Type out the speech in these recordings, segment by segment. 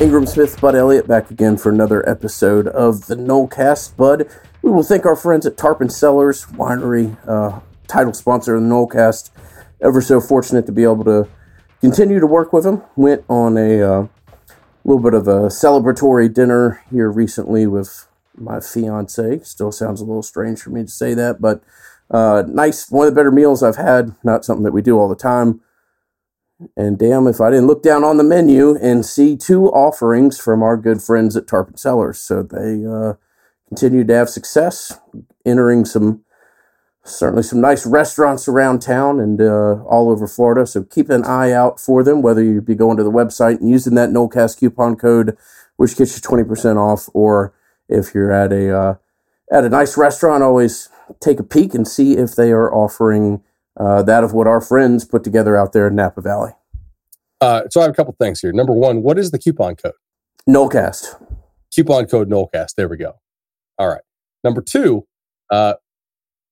Ingram Smith, Bud Elliott, back again for another episode of the Nolecast. Bud, we will thank our friends at Tarpon Cellars Winery, uh, title sponsor of the Nolecast. Ever so fortunate to be able to continue to work with them. Went on a uh, little bit of a celebratory dinner here recently with my fiance. Still sounds a little strange for me to say that, but uh, nice. One of the better meals I've had. Not something that we do all the time. And damn if I didn't look down on the menu and see two offerings from our good friends at Tarpon Cellars. So they uh, continue to have success, entering some certainly some nice restaurants around town and uh, all over Florida. So keep an eye out for them, whether you be going to the website and using that Nolecast coupon code, which gets you 20% off, or if you're at a uh, at a nice restaurant, always take a peek and see if they are offering uh, that of what our friends put together out there in Napa Valley. Uh, so I have a couple things here. Number one, what is the coupon code? Nolecast. Coupon code Nolecast. There we go. All right. Number two, uh,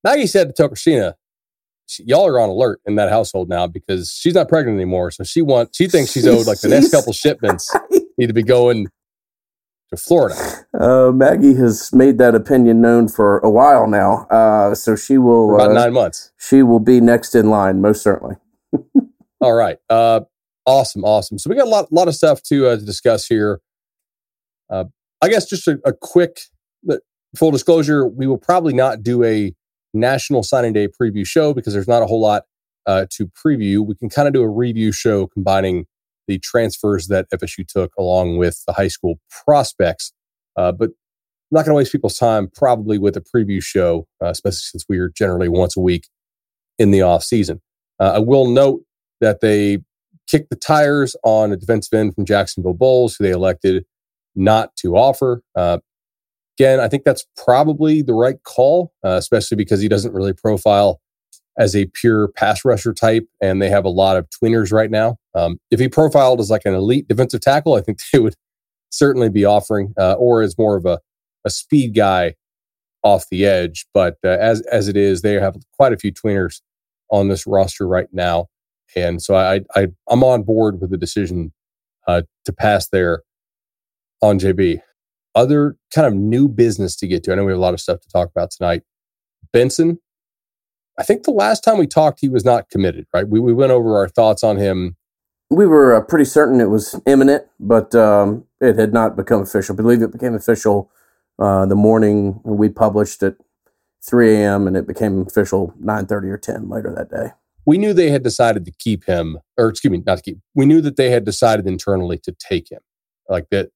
Maggie said to Tokushima, y'all are on alert in that household now because she's not pregnant anymore. So she wants, she thinks she's owed like the next couple shipments need to be going to Florida. Uh, Maggie has made that opinion known for a while now. Uh, so she will, For about uh, nine months. she will be next in line, most certainly. All right. Uh, awesome. Awesome. So we got a lot, lot of stuff to, uh, to discuss here. Uh, I guess just a, a quick full disclosure, we will probably not do a national signing day preview show because there's not a whole lot uh, to preview. We can kind of do a review show combining the transfers that FSU took along with the high school prospects. Uh, but I'm not going to waste people's time probably with a preview show, uh, especially since we are generally once a week in the off season. Uh, I will note that they kicked the tires on a defensive end from Jacksonville Bolles, who they elected not to offer. Uh, again, I think that's probably the right call, uh, especially because he doesn't really profile as a pure pass rusher type, and they have a lot of tweeners right now. Um, if he profiled as like an elite defensive tackle, I think they would certainly be offering, uh, or as more of a, a speed guy off the edge. But uh, as as it is, they have quite a few tweeners on this roster right now, and so I, I I'm on board with the decision uh, to pass there on JB. Other kind of new business to get to. I know we have a lot of stuff to talk about tonight. Benson, I think the last time we talked, he was not committed, right? We, we went over our thoughts on him. We were uh, pretty certain it was imminent, but um, it had not become official. I believe it became official uh, the morning we published at 3 a.m. and it became official 9:30 or 10 later that day. We knew they had decided to keep him, or excuse me, not to keep. We knew that they had decided internally to take him, like that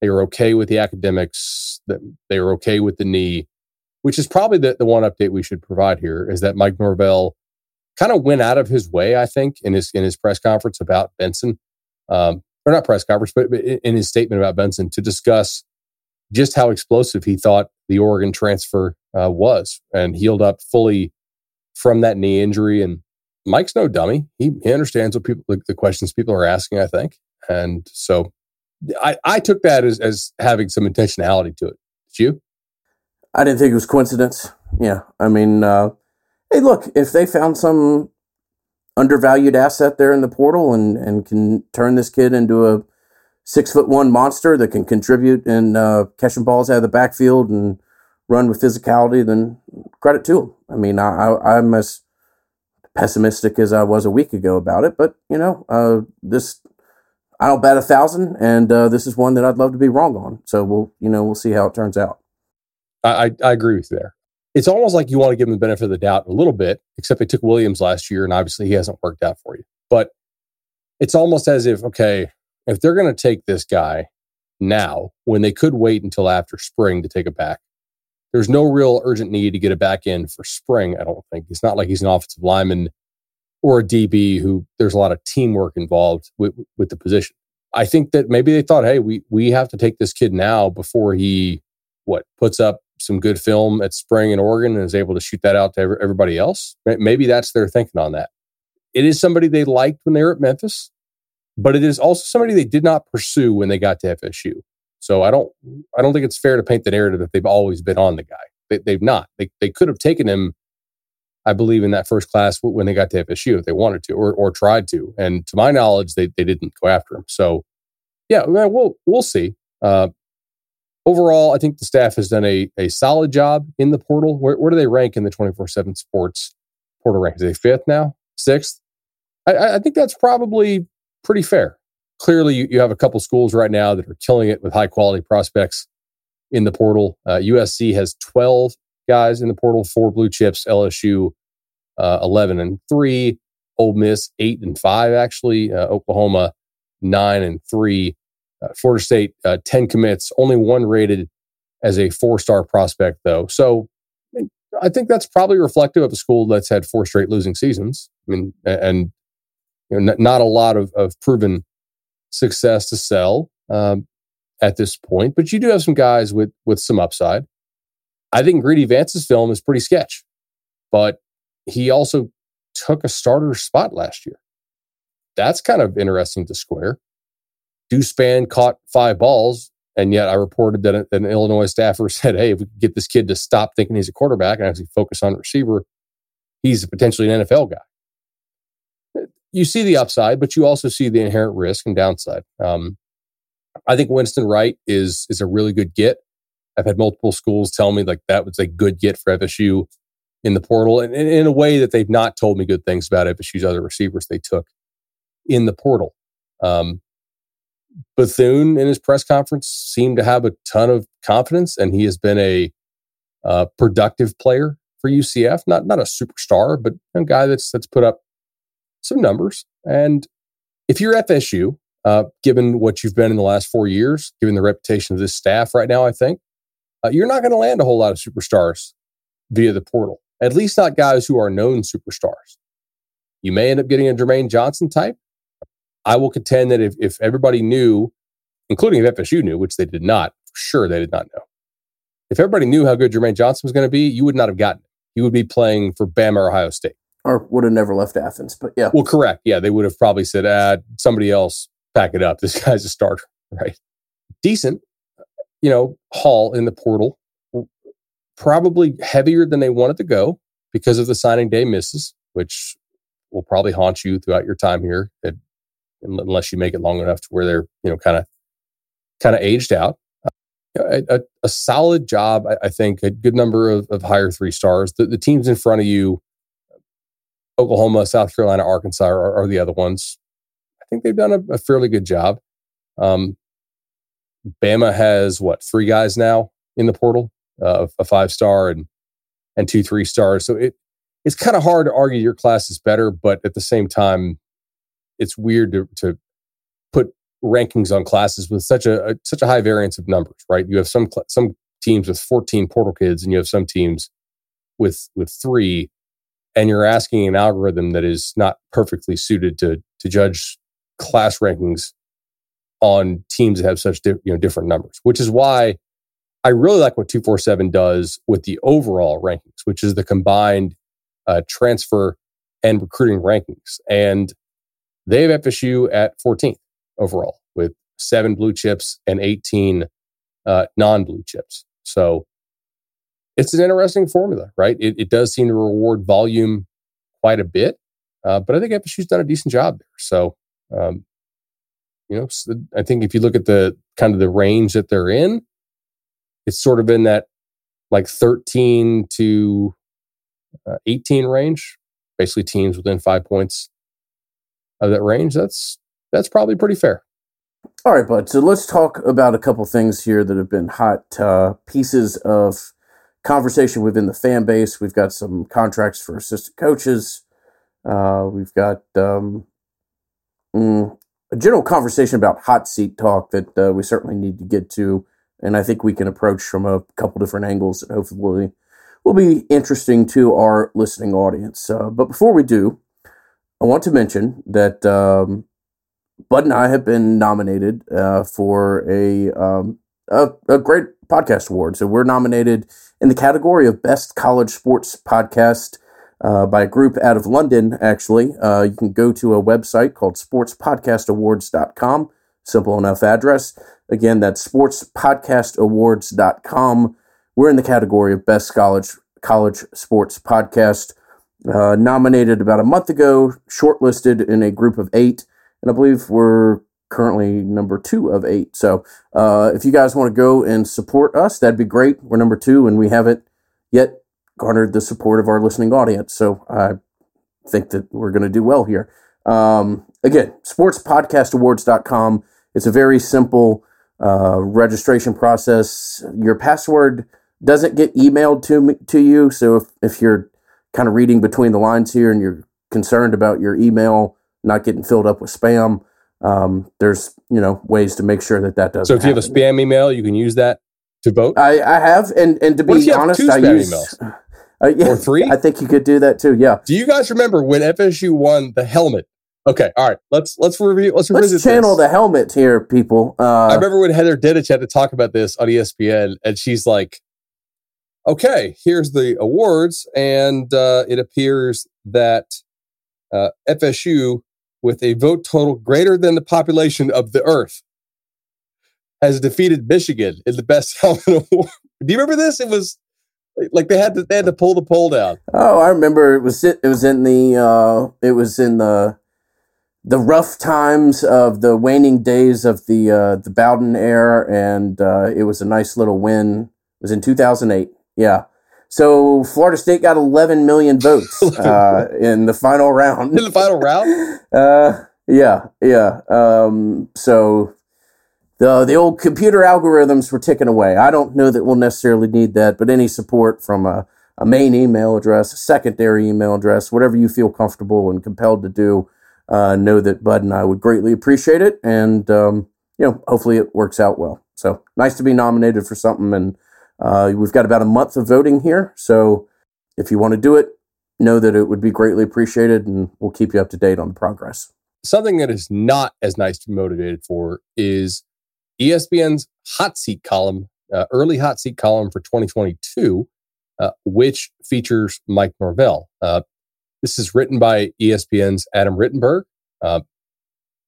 they were okay with the academics, that they were okay with the knee, which is probably the, the one update we should provide here is that Mike Norvell kind of went out of his way, I think, in his in his press conference about Benson, um, or not press conference, but in his statement about Benson to discuss just how explosive he thought the Oregon transfer uh, was and healed up fully from that knee injury. And Mike's no dummy; he, he understands what people the, the questions people are asking. I think, and so I, I took that as, as having some intentionality to it. Did you? I didn't think it was coincidence. Yeah, I mean, uh, hey, look, if they found some undervalued asset there in the portal and and can turn this kid into a six foot one monster that can contribute in uh, catching balls out of the backfield and run with physicality, then credit to him. I mean, I, I I'm as pessimistic as I was a week ago about it, but you know, uh, this I don't bet a thousand, and uh, this is one that I'd love to be wrong on. So we'll you know we'll see how it turns out. I, I, agree with you there. It's almost like you want to give them the benefit of the doubt a little bit, except they took Williams last year, and obviously he hasn't worked out for you. But it's almost as if, okay, if they're going to take this guy now, when they could wait until after spring to take it back, there's no real urgent need to get it back in for spring. I don't think it's not like he's an offensive lineman or a DB who there's a lot of teamwork involved with, with the position. I think that maybe they thought, hey, we we have to take this kid now before he what puts up some good film at spring in Oregon and is able to shoot that out to everybody else. Maybe that's their thinking on that. It is somebody they liked when they were at Memphis, but it is also somebody they did not pursue when they got to FSU. So I don't I don't think it's fair to paint the narrative that they've always been on the guy. They, they've not. They they could have taken him, I believe, in that first class when they got to FSU if they wanted to or or tried to. And to my knowledge, they they didn't go after him. So yeah, we'll we'll see. Uh, overall, I think the staff has done a a solid job in the portal. Where, where do they rank in the twenty four seven sports portal rankings? Are they fifth now, sixth? I, I think that's probably pretty fair. Clearly, you, you have a couple schools right now that are killing it with high quality prospects in the portal. Uh, USC has 12 guys in the portal, four blue chips, LSU uh, 11 and 3, Ole Miss 8 and 5, actually, uh, Oklahoma 9 and 3, uh, Florida State uh, 10 commits, only one rated as a four star prospect, though. So I think that's probably reflective of a school that's had four straight losing seasons. I mean, and you know, not a lot of, of proven success to sell um, at this point, but you do have some guys with with some upside. I think Greedy Vance's film is pretty sketch, but he also took a starter spot last year. That's kind of interesting to square. Deuce Spann caught five balls, and yet I reported that an Illinois staffer said, "Hey, if we could get this kid to stop thinking he's a quarterback and actually focus on receiver, he's potentially an NFL guy." you see the upside, but you also see the inherent risk and downside. Um, I think Winston Wright is is a really good get. I've had multiple schools tell me like that was a good get for FSU in the portal, and, and in a way that they've not told me good things about FSU's other receivers they took in the portal. Um, Bethune in his press conference seemed to have a ton of confidence, and he has been a uh, productive player for UCF. Not not a superstar, but a guy that's that's put up some numbers. And if you're FSU, uh, given what you've been in the last four years, given the reputation of this staff right now, I think uh, you're not going to land a whole lot of superstars via the portal. At least not guys who are known superstars. You may end up getting a Jermaine Johnson type. I will contend that if, if everybody knew, including if FSU knew, which they did not, sure they did not know. If everybody knew how good Jermaine Johnson was going to be, you would not have gotten it. He would be playing for Bama or Ohio State or would have never left Athens. But yeah. Well, correct. Yeah, they would have probably said, ah, somebody else pack it up. This guy's a starter, right? Decent, you know, haul in the portal. Probably heavier than they wanted to go because of the signing day misses, which will probably haunt you throughout your time here, unless you make it long enough to where they're, you know, kind of kind of aged out. A, a, a, solid job, I, I, think, a good number of, of higher three stars. The, the teams in front of you Oklahoma, South Carolina, Arkansas are, are the other ones. I think they've done a, a fairly good job. Um, Bama has what three guys now in the portal, uh, a five star and and two three stars. So it it's kind of hard to argue your class is better, but at the same time, it's weird to, to put rankings on classes with such a, a, such a high variance of numbers. Right? You have some some teams with 14 portal kids, and you have some teams with with three and you're asking an algorithm that is not perfectly suited to to judge class rankings on teams that have such di- you know different numbers which is why i really like what 247 does with the overall rankings which is the combined uh, transfer and recruiting rankings and they have fsu at 14th overall with seven blue chips and 18 uh, non-blue chips so it's an interesting formula, right? It, it does seem to reward volume quite a bit, uh, but I think FSU's done a decent job there. So, um, you know, I think if you look at the kind of the range that they're in, it's sort of in that like 13 to uh, 18 range, basically teams within five points of that range. That's that's probably pretty fair. All right, bud. So let's talk about a couple things here that have been hot uh, pieces of conversation within the fan base. We've got some contracts for assistant coaches. Uh, we've got um, mm, a general conversation about hot seat talk that uh, we certainly need to get to, and I think we can approach from a couple different angles that hopefully will be interesting to our listening audience. Uh, but before we do, I want to mention that um, Bud and I have been nominated uh, for a, um, a, a great podcast award. So we're nominated in the category of Best College Sports Podcast uh, by a group out of London, actually. Uh, you can go to a website called sportspodcastawards.com. Simple enough address. Again, that's sportspodcastawards.com. We're in the category of Best College, college Sports Podcast. Uh, nominated about a month ago, shortlisted in a group of eight. And I believe we're currently number two of eight. So uh, if you guys want to go and support us, that'd be great. We're number two, and we haven't yet garnered the support of our listening audience. So I think that we're going to do well here. Um, again, sportspodcastawards.com. It's a very simple uh, registration process. Your password doesn't get emailed to me, to you. So if, if you're kind of reading between the lines here and you're concerned about your email not getting filled up with spam, um, there's you know ways to make sure that that doesn't. So if you have a spam email, you can use that to vote. I, I have, and and to be honest, I use. Emails? Uh, yeah, or three? I think you could do that too. Yeah. Do you guys remember when FSU won the helmet? Okay, all right. Let's let's review. Let's, let's channel this. the helmet here, people. Uh, I remember when Heather Dinich had to talk about this on ESPN, and she's like, "Okay, here's the awards, and uh, it appears that uh, FSU with a vote total greater than the population of the earth has defeated Michigan in the best helmet award. Do you remember this? It was like they had to they had to pull the poll down. Oh, I remember it was it, it was in the uh it was in the the rough times of the waning days of the uh the Bowden era and uh it was a nice little win. It was in 2008. Yeah. So Florida State got 11 million votes uh, in the final round. In the final round? uh, yeah, yeah. Um, so the the old computer algorithms were ticking away. I don't know that we'll necessarily need that, but any support from a, a main email address, a secondary email address, whatever you feel comfortable and compelled to do, uh, know that Bud and I would greatly appreciate it, and um, you know, hopefully it works out well. So nice to be nominated for something and uh, we've got about a month of voting here, so if you want to do it, know that it would be greatly appreciated, and we'll keep you up to date on the progress. Something that is not as nice to be motivated for is ESPN's hot seat column, uh, early hot seat column for 2022, uh, which features Mike Norvell. Uh, this is written by ESPN's Adam Rittenberg, uh,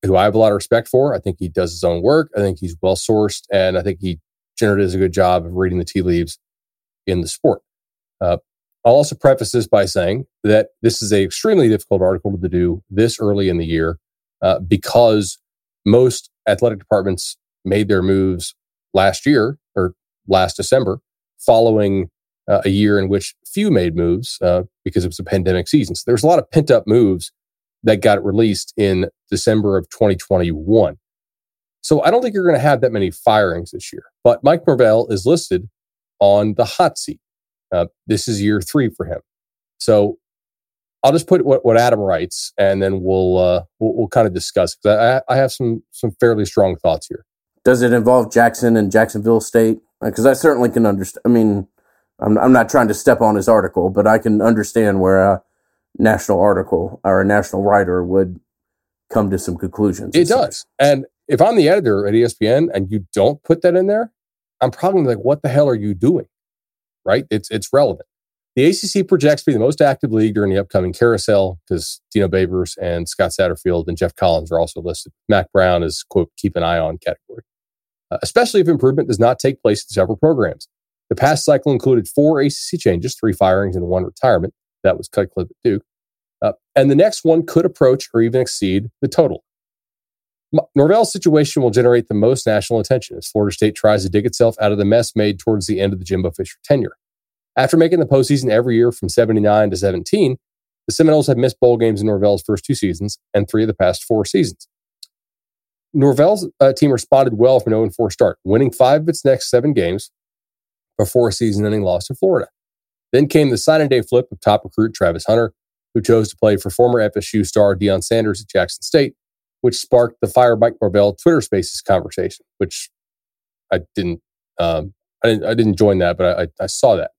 who I have a lot of respect for. I think he does his own work. I think he's well sourced, and I think he generally does a good job of reading the tea leaves in the sport. Uh, I'll also preface this by saying that this is an extremely difficult article to do this early in the year uh, because most athletic departments made their moves last year or last December, following uh, a year in which few made moves uh, because it was a pandemic season. So there's a lot of pent up moves that got released in December of 2021. So I don't think you're going to have that many firings this year. But Mike Norvell is listed on the hot seat. Uh, this is year three for him. So I'll just put what, what Adam writes, and then we'll uh, we'll, we'll kind of discuss because I, I have some some fairly strong thoughts here. Does it involve Jackson and Jacksonville State? Because I certainly can understand. I mean, I'm I'm not trying to step on his article, but I can understand where a national article or a national writer would come to some conclusions. It does, and if I'm the editor at ESPN and you don't put that in there, I'm probably like, what the hell are you doing? Right? It's it's relevant. The ACC projects to be the most active league during the upcoming carousel because Dino Babers and Scott Satterfield and Geoff Collins are also listed. Mack Brown is, quote, keep an eye on category, uh, especially if improvement does not take place in several programs. The past cycle included four ACC changes, three firings, and one retirement. That was Cutcliffe at Duke. Uh, and the next one could approach or even exceed the total. Norvell's situation will generate the most national attention as Florida State tries to dig itself out of the mess made towards the end of the Jimbo Fisher tenure. After making the postseason every year from 79 to 17, the Seminoles have missed bowl games in Norvell's first two seasons and three of the past four seasons. Norvell's uh, team responded well from an 0 4 start, winning five of its next seven games before a season ending loss to Florida. Then came the signing day flip of top recruit Travis Hunter, who chose to play for former FSU star Deion Sanders at Jackson State which sparked the Fire Mike Norvell Twitter Spaces conversation, which I didn't, um, I didn't, I didn't join that, but I, I saw that.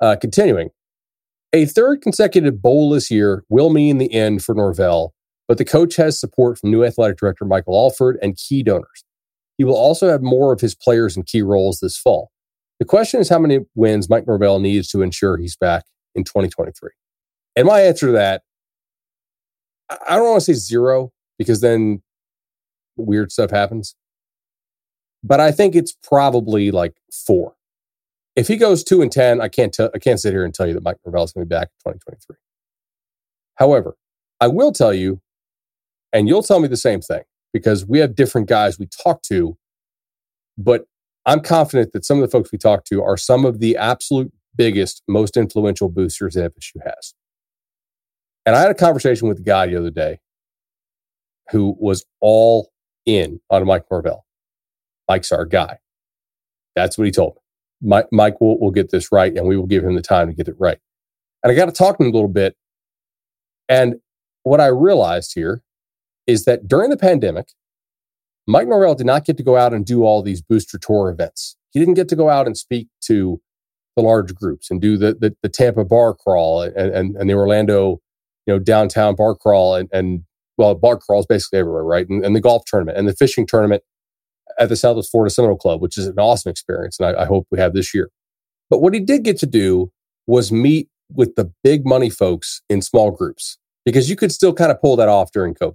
Uh, continuing, a third consecutive bowl this year will mean the end for Norvell, but the coach has support from new athletic director Michael Alford and key donors. He will also have more of his players in key roles this fall. The question is how many wins Mike Norvell needs to ensure he's back in 2023. And my answer to that, I don't want to say zero because then weird stuff happens. But I think it's probably like four. If he goes two and ten, I can't tell. I can't sit here and tell you that Mike Norvell is going to be back in 2023. However, I will tell you, and you'll tell me the same thing. because we have different guys we talk to, but I'm confident that some of the folks we talk to are some of the absolute biggest, most influential boosters that FSU has. And I had a conversation with a guy the other day who was all in on Mike Norvell. Mike's our guy. That's what he told me. Mike, Mike will, will get this right and we will give him the time to get it right. And I got to talk to him a little bit. And what I realized here is that during the pandemic, Mike Norvell did not get to go out and do all these booster tour events. He didn't get to go out and speak to the large groups and do the the, the Tampa bar crawl and, and, and the Orlando, you know, downtown bar crawl and, and well, bar crawls basically everywhere, right? And, and the golf tournament and the fishing tournament at the Southwest Florida Seminole Club, which is an awesome experience. And I, I hope we have this year. But what he did get to do was meet with the big money folks in small groups because you could still kind of pull that off during COVID.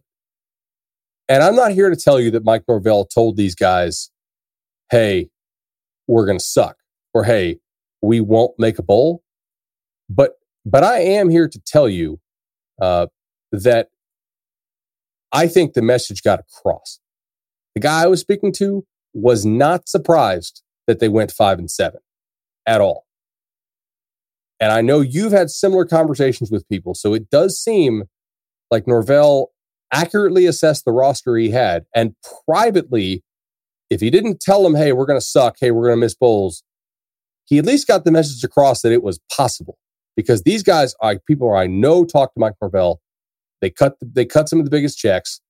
And I'm not here to tell you that Mike Norvell told these guys, hey, we're going to suck, or hey, we won't make a bowl. But but I am here to tell you uh, that I think the message got across. The guy I was speaking to was not surprised that they went five and seven at all. And I know you've had similar conversations with people. So it does seem like Norvell accurately assessed the roster he had. And privately, if he didn't tell them, hey, we're going to suck, hey, we're going to miss bowls, he at least got the message across that it was possible. Because these guys, I, people I know talk to Mike Norvell, they cut they cut some of the biggest checks,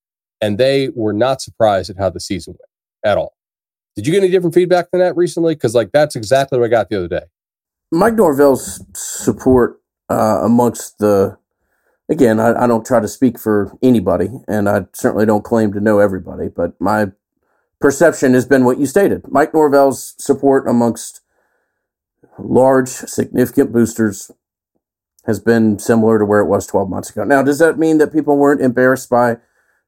and they were not surprised at how the season went at all. Did you get any different feedback than that recently? Because like that's exactly what I got the other day. Mike Norvell's support uh, amongst the again, I, I, don't try to speak for anybody, and I certainly don't claim to know everybody, but my perception has been what you stated. Mike Norvell's support amongst large, significant boosters has been similar to where it was 12 months ago. Now, does that mean that people weren't embarrassed by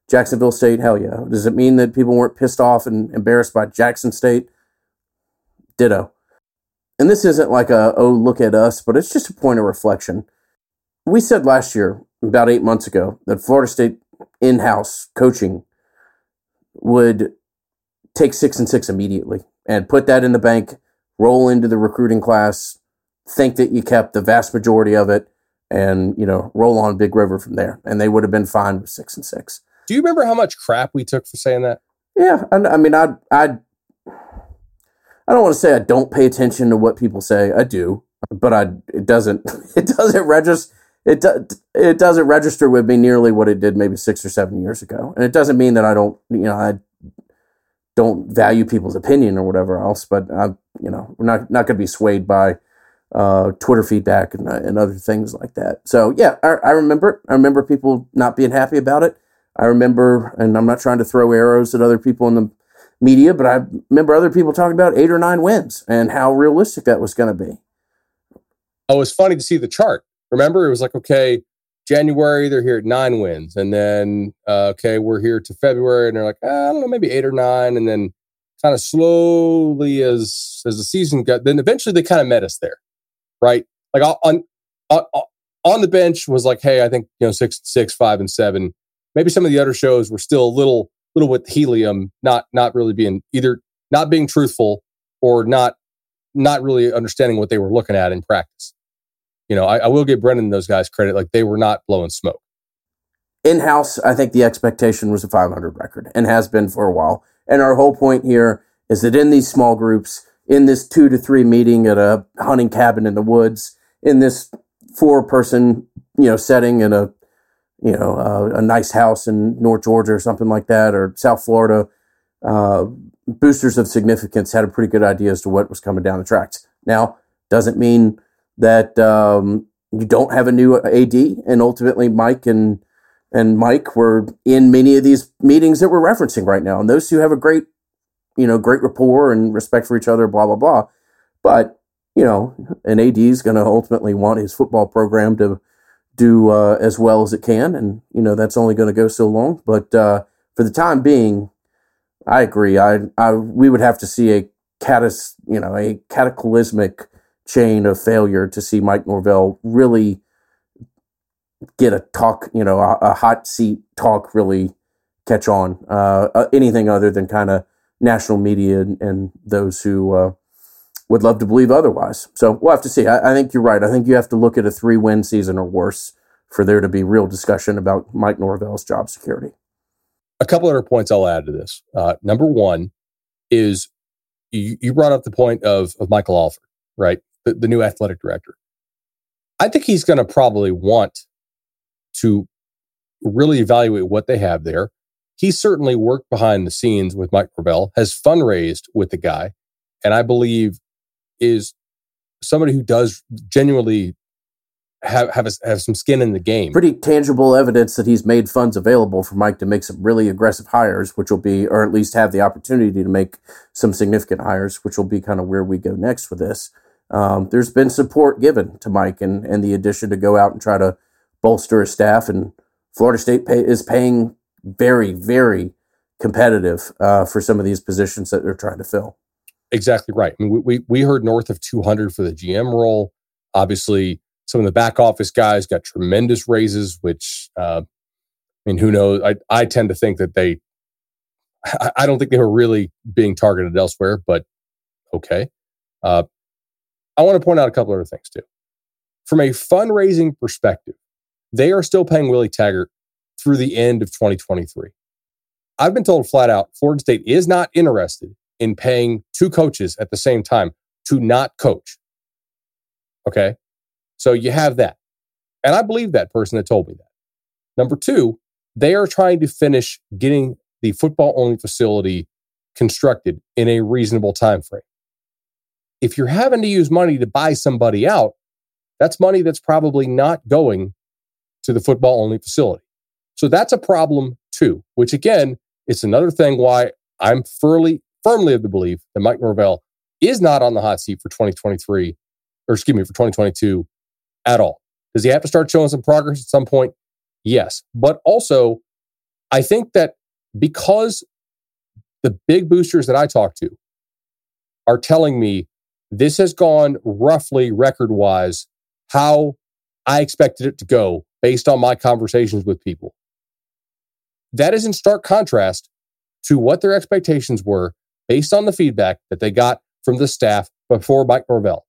Jacksonville State? Hell yeah. Does it mean that people weren't pissed off and embarrassed by Jackson State? Ditto. And this isn't like a, oh, look at us, but it's just a point of reflection. We said last year, about eight months ago, that Florida State in house coaching would take six and six immediately and put that in the bank roll into the recruiting class, think that you kept the vast majority of it, and you know roll on Big River from there, and they would have been fine with six and six. Do you remember how much crap we took for saying that? Yeah, I, I mean, I, I, I don't want to say I don't pay attention to what people say. I do, but I it doesn't it doesn't register it do, it doesn't register with me nearly what it did maybe six or seven years ago, and it doesn't mean that I don't you know I don't value people's opinion or whatever else. But I, you know, we're not not going to be swayed by uh, Twitter feedback and, uh, and other things like that. So yeah, I, I remember. I remember people not being happy about it. I remember, and I'm not trying to throw arrows at other people in the media, but I remember other people talking about eight or nine wins and how realistic that was going to be. Oh, was funny to see the chart. Remember, it was like, okay, January, they're here at nine wins. And then, uh, okay, we're here to February and they're like, ah, I don't know, maybe eight or nine. And then kind of slowly as, as the season got, then eventually they kind of met us there, right? Like on, on, uh, uh, on the bench was like, hey, I think, you know, six, six, five, and seven. Maybe some of the other shows were still a little, little with helium, not, not really being either not being truthful or not, not really understanding what they were looking at in practice you know, I, I will give Brennan those guys credit. Like they were not blowing smoke. In house, I think the expectation was a 500 record and has been for a while. And our whole point here is that in these small groups, in this two to three meeting at a hunting cabin in the woods, in this four person, you know, setting in a, you know, uh, a nice house in North Georgia or something like that, or South Florida, uh, boosters of significance had a pretty good idea as to what was coming down the tracks. Now, doesn't mean that um, you don't have a new AD, and ultimately Mike and and Mike were in many of these meetings that we're referencing right now, and those two have a great, you know, great rapport and respect for each other, blah blah blah. But you know, an AD is going to ultimately want his football program to do uh, as well as it can, and you know that's only going to go so long. But uh, for the time being, I agree. I, I we would have to see a catas, you know, a cataclysmic chain of failure to see Mike Norvell really get a talk, you know, a, a hot seat talk really catch on. Uh, uh anything other than kind of national media and, and those who uh, would love to believe otherwise. So we'll have to see. I, I, think you're right. I think you have to look at a three win season or worse for there to be real discussion about Mike Norvell's job security. A couple other points I'll add to this. Uh, number one is you, you, brought up the point of, of Michael Alford, right? The, the new athletic director. I think he's going to probably want to really evaluate what they have there. He certainly worked behind the scenes with Mike Norvell, has fundraised with the guy, and I believe is somebody who does genuinely have have, a, have some skin in the game. Pretty tangible evidence that he's made funds available for Mike to make some really aggressive hires, which will be, or at least have the opportunity to make some significant hires, which will be kind of where we go next with this. Um, there's been support given to Mike and and the addition to go out and try to bolster his staff, and Florida State pay, is paying very very competitive uh, for some of these positions that they're trying to fill. Exactly right. I mean, we we heard north of 200 for the GM role. Obviously, some of the back office guys got tremendous raises, which uh, I mean, who knows? I I tend to think that they, I, I don't think they were really being targeted elsewhere, but okay. Uh, I want to point out a couple other things too. From a fundraising perspective, they are still paying Willie Taggart through the end of 2023. I've been told flat out Florida State is not interested in paying two coaches at the same time to not coach. Okay. So you have that. And I believe that person that told me that. Number two, they are trying to finish getting the football only facility constructed in a reasonable time frame. If you're having to use money to buy somebody out, that's money that's probably not going to the football only facility. So that's a problem too, which again, it's another thing why I'm firmly, firmly of the belief that Mike Norvell is not on the hot seat for 2023, or excuse me, for 2022 at all. Does he have to start showing some progress at some point? Yes. But also, I think that because the big boosters that I talk to are telling me this has gone roughly record wise how I expected it to go based on my conversations with people. That is in stark contrast to what their expectations were based on the feedback that they got from the staff before Mike Norvell.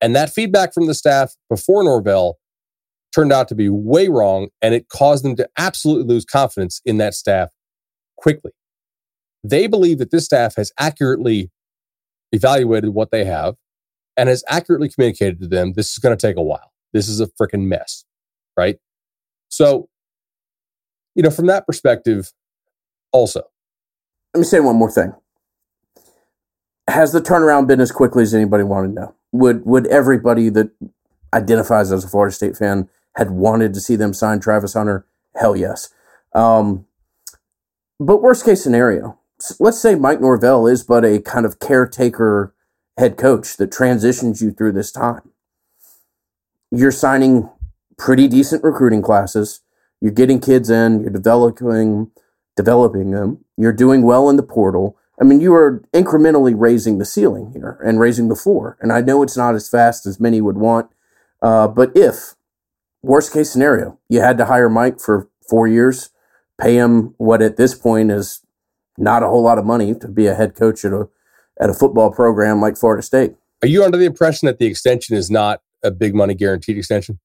And that feedback from the staff before Norvell turned out to be way wrong, and it caused them to absolutely lose confidence in that staff quickly. They believe that this staff has accurately evaluated what they have and has accurately communicated to them this is going to take a while. This is a freaking mess, right? So, you know, from that perspective, also. Let me say one more thing. Has the turnaround been as quickly as anybody wanted to know? Would would everybody that identifies as a Florida State fan had wanted to see them sign Travis Hunter? Hell yes. Um, but worst case scenario, let's say Mike Norvell is but a kind of caretaker head coach that transitions you through this time. You're signing pretty decent recruiting classes. You're getting kids in. You're developing developing them. You're doing well in the portal. I mean, you are incrementally raising the ceiling here and raising the floor. And I know it's not as fast as many would want. Uh, but if, worst case scenario, you had to hire Mike for four years, pay him what at this point is not a whole lot of money to be a head coach at a, at a football program like Florida State. Are you under the impression that the extension is not a big money guaranteed extension?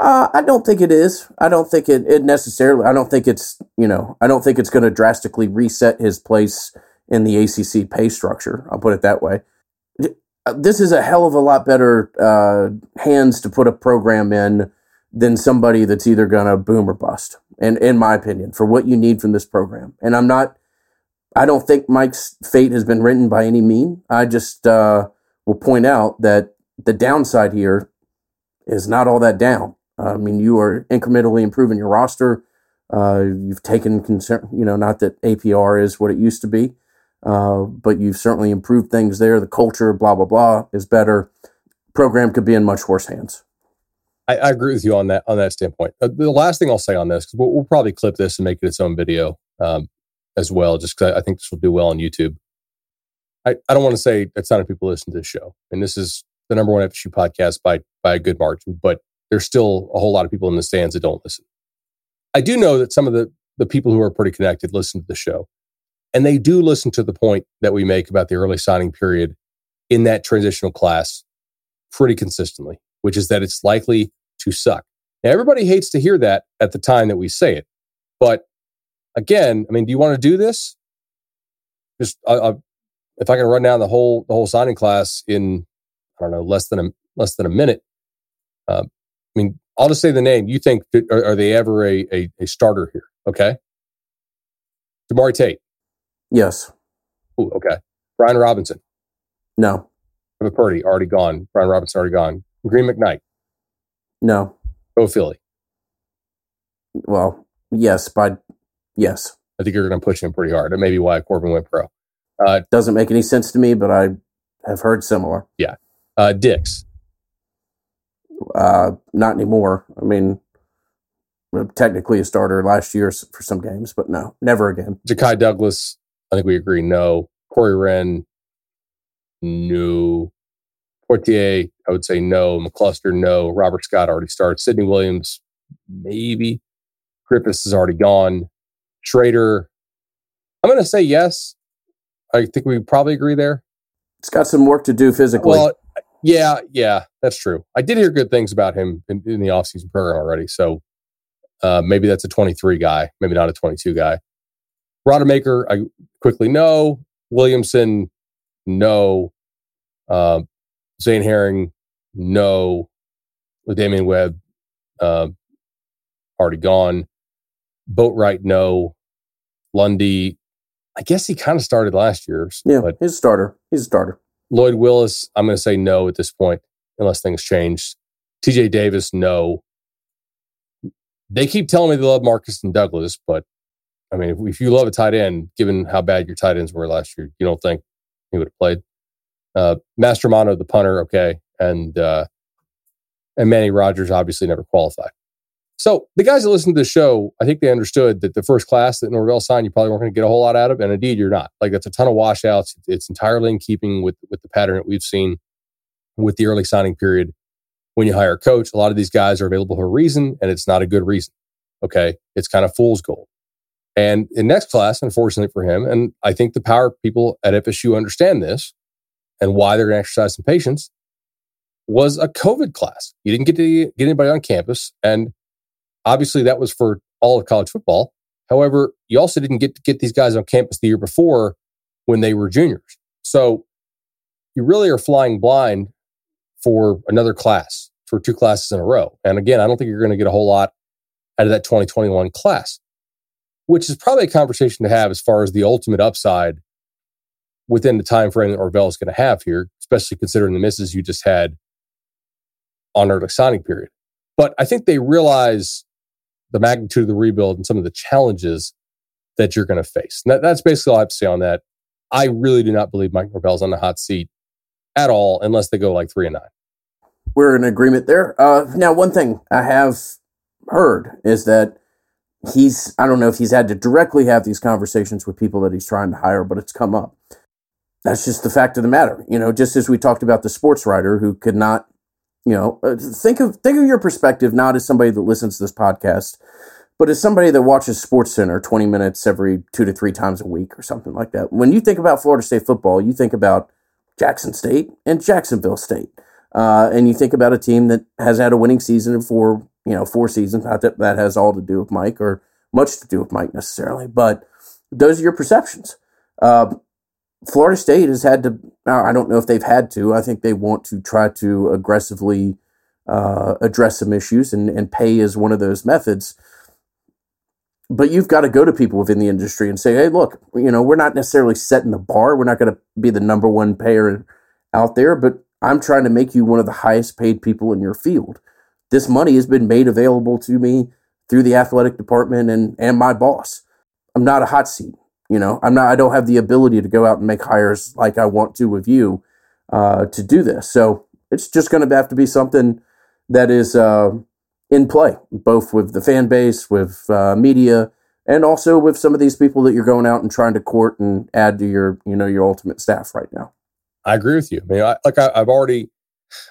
Uh, I don't think it is. I don't think it, it necessarily. I don't think it's you know. I don't think it's going to drastically reset his place in the ACC pay structure. I'll put it that way. Uh, this is a hell of a lot better uh, hands to put a program in than somebody that's either going to boom or bust. And in my opinion, for what you need from this program. And I'm not. I don't think Mike's fate has been written by any mean. I just uh, will point out that the downside here is not all that down. I mean, you are incrementally improving your roster. Uh, you've taken concern, you know, not that APR is what it used to be, uh, but you've certainly improved things there. The culture, blah blah blah, is better. Program could be in much worse hands. I, I agree with you on that on that standpoint. Uh, the last thing I'll say on this, because we'll, we'll, probably clip this and make it its own video um, as well, just because I, I think this will do well on YouTube. I, I don't want to say that's not people listen to this show, and this is the number one FSU podcast by by a good margin, but there's still a whole lot of people in the stands that don't listen. I do know that some of the the people who are pretty connected listen to the show. And they do listen to the point that we make about the early signing period in that transitional class pretty consistently, which is that it's likely to suck. Now, everybody hates to hear that at the time that we say it. But again, I mean, do you want to do this? Just if I can run down the whole the whole signing class in I don't know less than a less than a minute. Uh, I mean, I'll just say the name. You think are, are they ever a, a, a starter here? Okay, Demari Tate. Yes. Ooh, okay. Brian Robinson. No. Evan Purdy already gone. Brian Robinson already gone. Green McKnight. No. Go Philly. Well, yes, but yes. I think you're going to push him pretty hard. That may be why Corbin went pro. Uh, Doesn't make any sense to me, but I have heard similar. Yeah. Uh, Dix. Uh, not anymore. I mean, technically a starter last year for some games, but no, never again. Ja'Khi Douglas, I think we agree, no. Corey Wren, no. Poitier, I would say no. McCluster, no. Robert Scott already started. Sidney Williams, maybe. Griffiths is already gone. Trader, I'm going to say yes. I think we probably agree there. It's got some work to do physically. Well, yeah, yeah, that's true. I did hear good things about him in, in the offseason program already. So uh, maybe that's a 23 guy, maybe not a 22 guy. Rodemaker, I quickly know. Williamson, no. Uh, Zane Herring, no. Damian Webb, uh, already gone. Boatwright, no. Lundy, I guess he kind of started last year. Yeah, but he's a starter. He's a starter. Lloyd Willis, I'm going to say no at this point, unless things change. TJ Davis, no. They keep telling me they love Markeston Douglas, but I mean, if, if you love a tight end, given how bad your tight ends were last year, you don't think he would have played. Uh, Mastromanno, the punter, okay, and uh, and Manny Rogers obviously never qualified. So the guys that listened to the show, I think they understood that the first class that Norvell signed, you probably weren't going to get a whole lot out of, and indeed you're not. Like that's a ton of washouts. It's entirely in keeping with with the pattern that we've seen with the early signing period. When you hire a coach, a lot of these guys are available for a reason, and it's not a good reason. Okay, it's kind of fool's gold. And in next class, unfortunately for him, and I think the power people at FSU understand this and why they're going to exercise some patience, was a COVID class. You didn't get to get anybody on campus. And obviously that was for all of college football. However, you also didn't get to get these guys on campus the year before when they were juniors. So you really are flying blind for another class, for two classes in a row. And again, I don't think you're going to get a whole lot out of that 2021 class which is probably a conversation to have as far as the ultimate upside within the time frame that Norvell is going to have here, especially considering the misses you just had on early signing period. But I think they realize the magnitude of the rebuild and some of the challenges that you're going to face. That, that's basically all I have to say on that. I really do not believe Mike Norvell's on the hot seat at all unless they go like three and nine. We're in agreement there. Uh, now, one thing I have heard is that he's I don't know if he's had to directly have these conversations with people that he's trying to hire, but it's come up. That's just the fact of the matter. You know, just as we talked about the sports writer who could not, you know, uh, think of think of your perspective not as somebody that listens to this podcast, but as somebody that watches Sports Center 20 minutes every 2 to 3 times a week or something like that. When you think about Florida State football, you think about Jackson State and Jacksonville State. Uh, and you think about a team that has had a winning season for you know, four seasons. Not that that has all to do with Mike or much to do with Mike necessarily, but those are your perceptions. Uh, Florida State has had to, I don't know if they've had to, I think they want to try to aggressively uh, address some issues, and, and pay is one of those methods. But you've got to go to people within the industry and say, hey, look, you know, we're not necessarily setting the bar. We're not going to be the number one payer out there, but I'm trying to make you one of the highest paid people in your field this money has been made available to me through the athletic department and and my boss. I'm not a hot seat. You know, I'm not. I don't have the ability to go out and make hires like I want to with you uh, to do this. So it's just going to have to be something that is uh, in play, both with the fan base, with uh, media, and also with some of these people that you're going out and trying to court and add to your, you know, your ultimate staff right now. I agree with you. I mean, I, like I, have already,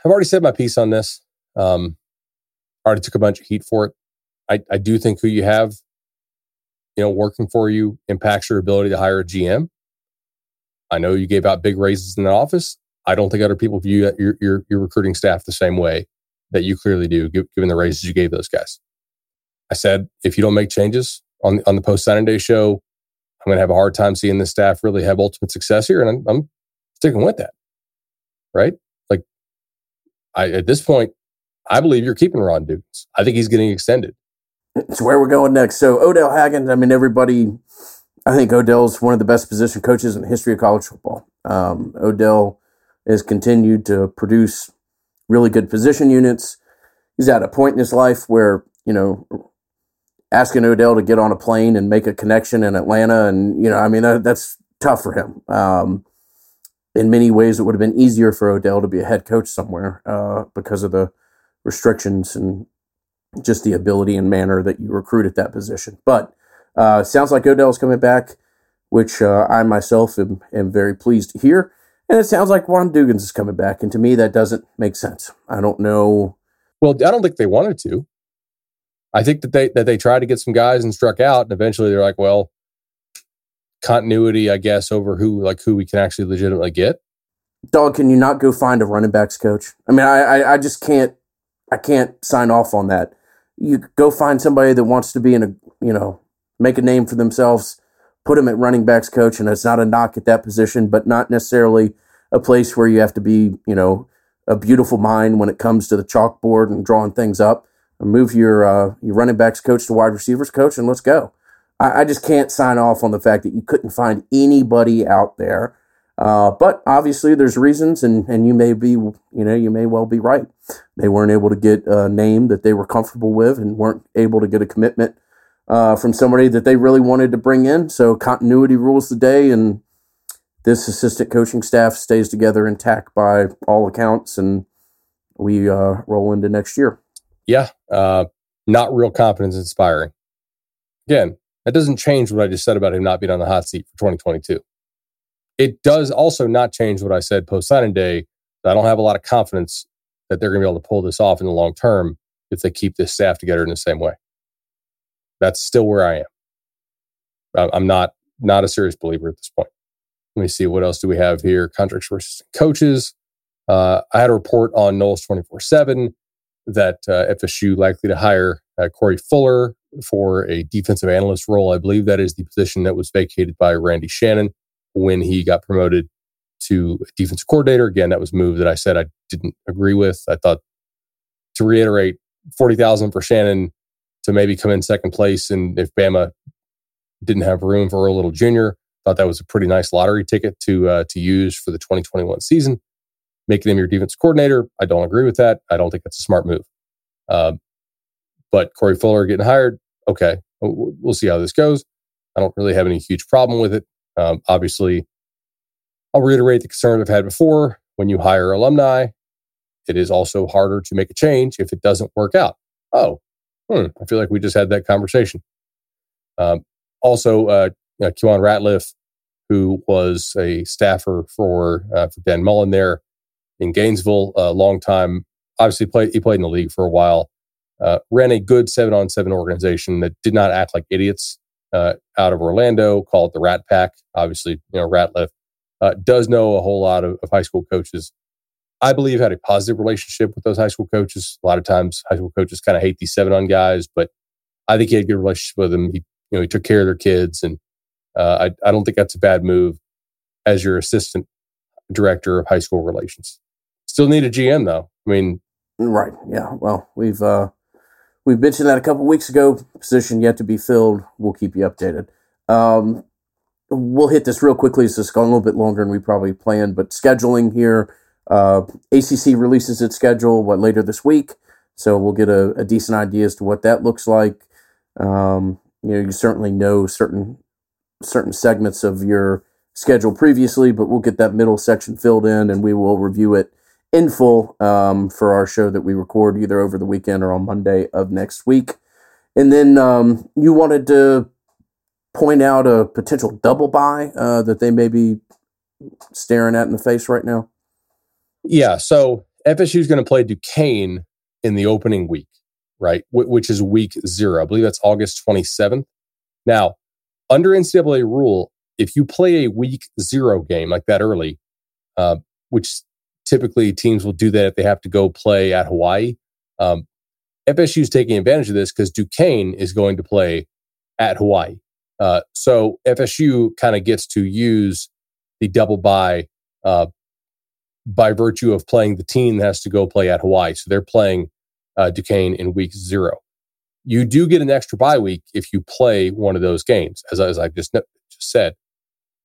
I've already said my piece on this. Um, already took a bunch of heat for it. I, I do think who you have you know, working for you impacts your ability to hire a GM. I know you gave out big raises in the office. I don't think other people view your, your, your recruiting staff the same way that you clearly do, given the raises you gave those guys. I said, if you don't make changes on, on the post signing day show, I'm going to have a hard time seeing the staff really have ultimate success here. And I'm, I'm sticking with that. Right. Like, I, at this point, I believe you're keeping Ron Dugans. I think he's getting extended. It's where we're going next. So Odell Haggins, I mean, everybody, I think Odell's one of the best position coaches in the history of college football. Um, Odell has continued to produce really good position units. He's at a point in his life where, you know, asking Odell to get on a plane and make a connection in Atlanta, and, you know, I mean, that, that's tough for him. Um, in many ways, it would have been easier for Odell to be a head coach somewhere uh, because of the restrictions and just the ability and manner that you recruit at that position. But uh, sounds like Odell's coming back, which uh, I myself am, am very pleased to hear. And it sounds like Ron Dugans is coming back. And to me, that doesn't make sense. I don't know. Well, I don't think they wanted to. I think that they that they tried to get some guys and struck out, and eventually they're like, well, continuity, I guess, over who like who we can actually legitimately get. Dog, can you not go find a running backs coach? I mean, I, I, I just can't I can't sign off on that. You go find somebody that wants to be in a you know make a name for themselves, put them at running backs coach, and it's not a knock at that position, but not necessarily a place where you have to be you know a beautiful mind when it comes to the chalkboard and drawing things up. Move your uh, your running backs coach to wide receivers coach, and let's go. I, I just can't sign off on the fact that you couldn't find anybody out there uh, but obviously, there's reasons, and, and you may be, you know, you may well be right. They weren't able to get a name that they were comfortable with, and weren't able to get a commitment uh, from somebody that they really wanted to bring in. So continuity rules the day, and this assistant coaching staff stays together intact by all accounts, and we uh, roll into next year. Yeah, uh, not real confidence inspiring. Again, that doesn't change what I just said about him not being on the hot seat for 2022. It does also not change what I said post signing day. I don't have a lot of confidence that they're going to be able to pull this off in the long term if they keep this staff together in the same way. That's still where I am. I'm not not a serious believer at this point. Let me see what else do we have here. Contracts versus coaches. Uh, I had a report on Noles 24 7 that uh, FSU likely to hire uh, Corey Fuller for a defensive analyst role. I believe that is the position that was vacated by Randy Shannon when he got promoted to defensive coordinator. Again, that was a move that I said I didn't agree with. I thought to reiterate, 40,000 for Shannon to maybe come in second place. And if Bama didn't have room for a Little Jr., thought that was a pretty nice lottery ticket to uh, to use for the 2021 season. Making him your defense coordinator, I don't agree with that. I don't think that's a smart move. Um, but Corey Fuller getting hired, okay, we'll see how this goes. I don't really have any huge problem with it. Um, obviously, I'll reiterate the concern I've had before. When you hire alumni, it is also harder to make a change if it doesn't work out. Oh, hmm, I feel like we just had that conversation. Um, also, uh, uh, Keiwan Ratliff, who was a staffer for uh, for Dan Mullen there in Gainesville, a long time. Obviously, played he played in the league for a while. Uh, ran a good seven on seven organization that did not act like idiots uh, out of Orlando called the Rat Pack. Obviously, you know, Ratliff uh, does know a whole lot of, of, high school coaches. I believe had a positive relationship with those high school coaches. A lot of times, high school coaches kind of hate these seven on guys, but I think he had a good relationship with them. He, you know, he took care of their kids, and uh, I, I don't think that's a bad move as your assistant director of high school relations. Still need a GM though. I mean, right? Yeah. Well, we've uh, we mentioned that a couple weeks ago. Position yet to be filled. We'll keep you updated. Um, we'll hit this real quickly. So it's going a little bit longer than we probably planned, but scheduling here. Uh, ACC releases its schedule what later this week, so we'll get a, a decent idea as to what that looks like. Um, you know, you certainly know certain certain segments of your schedule previously, but we'll get that middle section filled in, and we will review it in full um, for our show that we record either over the weekend or on Monday of next week. And then um, you wanted to point out a potential double buy uh, that they may be staring at in the face right now. Yeah. So FSU is going to play Duquesne in the opening week, right? W- which is week zero. I believe that's August 27th. Now, under NCAA rule, if you play a week zero game like that early, uh, which typically teams will do that if they have to go play at Hawaii. Um, FSU is taking advantage of this because Duquesne is going to play at Hawaii. Uh, so FSU kind of gets to use the double bye uh, by virtue of playing the team that has to go play at Hawaii. So they're playing uh, Duquesne in week zero. You do get an extra bye week if you play one of those games, as, as I just, just said.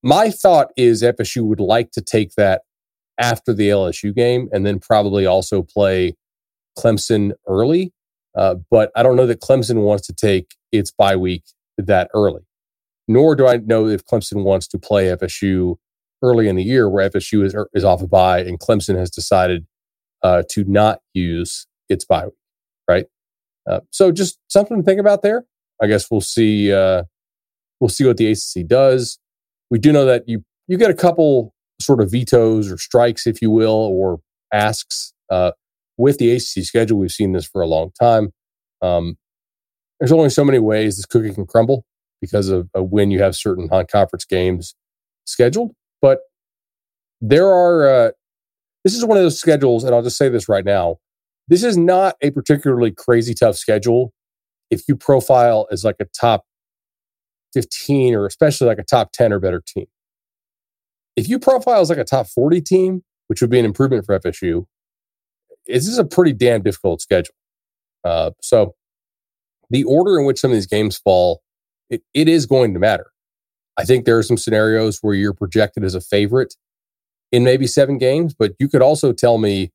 My thought is FSU would like to take that after the LSU game and then probably also play Clemson early. Uh, but I don't know that Clemson wants to take its bye week that early. Nor do I know if Clemson wants to play FSU early in the year where FSU is, er, is off a bye and Clemson has decided uh, to not use its bye week, right? Uh, so just something to think about there. I guess we'll see. Uh, we'll see what the ACC does. We do know that you you get a couple sort of vetoes or strikes, if you will, or asks uh, with the ACC schedule. We've seen this for a long time. Um, there's only so many ways this cookie can crumble because of, of when you have certain non-conference games scheduled. But there are. Uh, this is one of those schedules, and I'll just say this right now. This is not a particularly crazy tough schedule if you profile as like a top 15 or especially like a top 10 or better team. If you profile as like a top 40 team, which would be an improvement for FSU, this is a pretty damn difficult schedule. Uh, so the order in which some of these games fall, it, it is going to matter. I think there are some scenarios where you're projected as a favorite in maybe seven games, but you could also tell me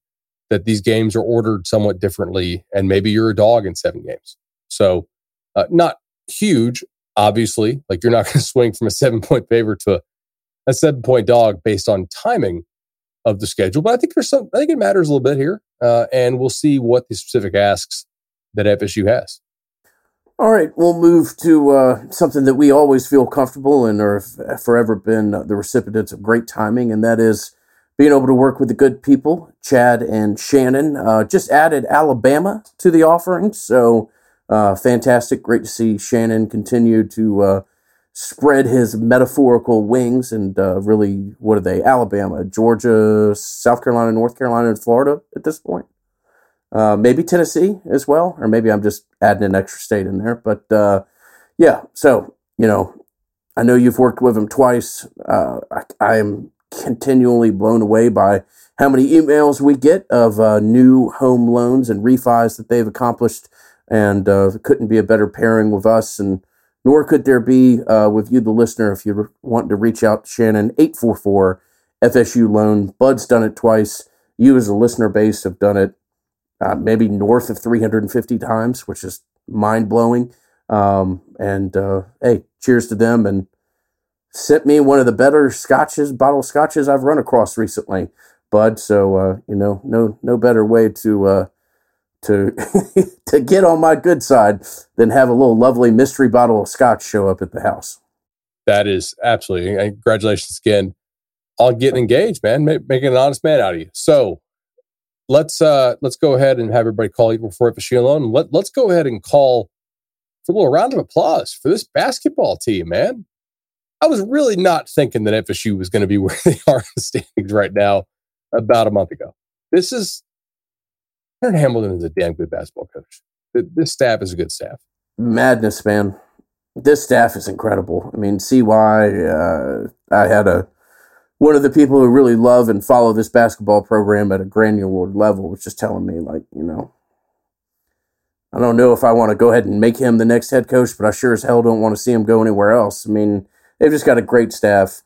that these games are ordered somewhat differently and maybe you're a dog in seven games. So, uh, not huge, obviously. Like you're not going to swing from a seven point favorite to a, seven point dog based on timing of the schedule. But I think there's some, I think it matters a little bit here. Uh, and we'll see what the specific asks that FSU has. All right, we'll move to uh, something that we always feel comfortable and are forever been the recipients of great timing, and that is being able to work with the good people, Chad and Shannon. Uh, just added Alabama to the offering, so uh, fantastic. Great to see Shannon continue to uh, spread his metaphorical wings and uh, really, what are they? Alabama, Georgia, South Carolina, North Carolina, and Florida at this point. Uh, maybe Tennessee as well, or maybe I'm just adding an extra state in there. But uh, yeah, so, you know, I know you've worked with him twice. Uh, I, am continually blown away by how many emails we get of uh, new home loans and refis that they've accomplished. And uh, couldn't be a better pairing with us. And nor could there be uh, with you, the listener, if you want to reach out to Shannon, 844 FSU loan. Bud's done it twice. You, as a listener base, have done it uh, maybe north of 350 times, which is mind blowing. Um, and uh, hey, cheers to them. And sent me one of the better scotches, bottle scotches I've run across recently, bud. So uh, you know, no no better way to uh, to to get on my good side than have a little lovely mystery bottle of scotch show up at the house. That is absolutely. Congratulations again on getting engaged, man. making an honest man out of you. So let's uh let's go ahead and have everybody call Equal for FSU alone. Let let's go ahead and call for a little round of applause for this basketball team, man. I was really not thinking that FSU was going to be where they are in the standings right now about a month ago. This is Aaron Hamilton is a damn good basketball coach. This staff is a good staff. Madness, man. This staff is incredible. I mean, CY, uh, I had a one of the people who really love and follow this basketball program at a granular level was just telling me, like, you know, I don't know if I want to go ahead and make him the next head coach, but I sure as hell don't want to see him go anywhere else. I mean, they've just got a great staff.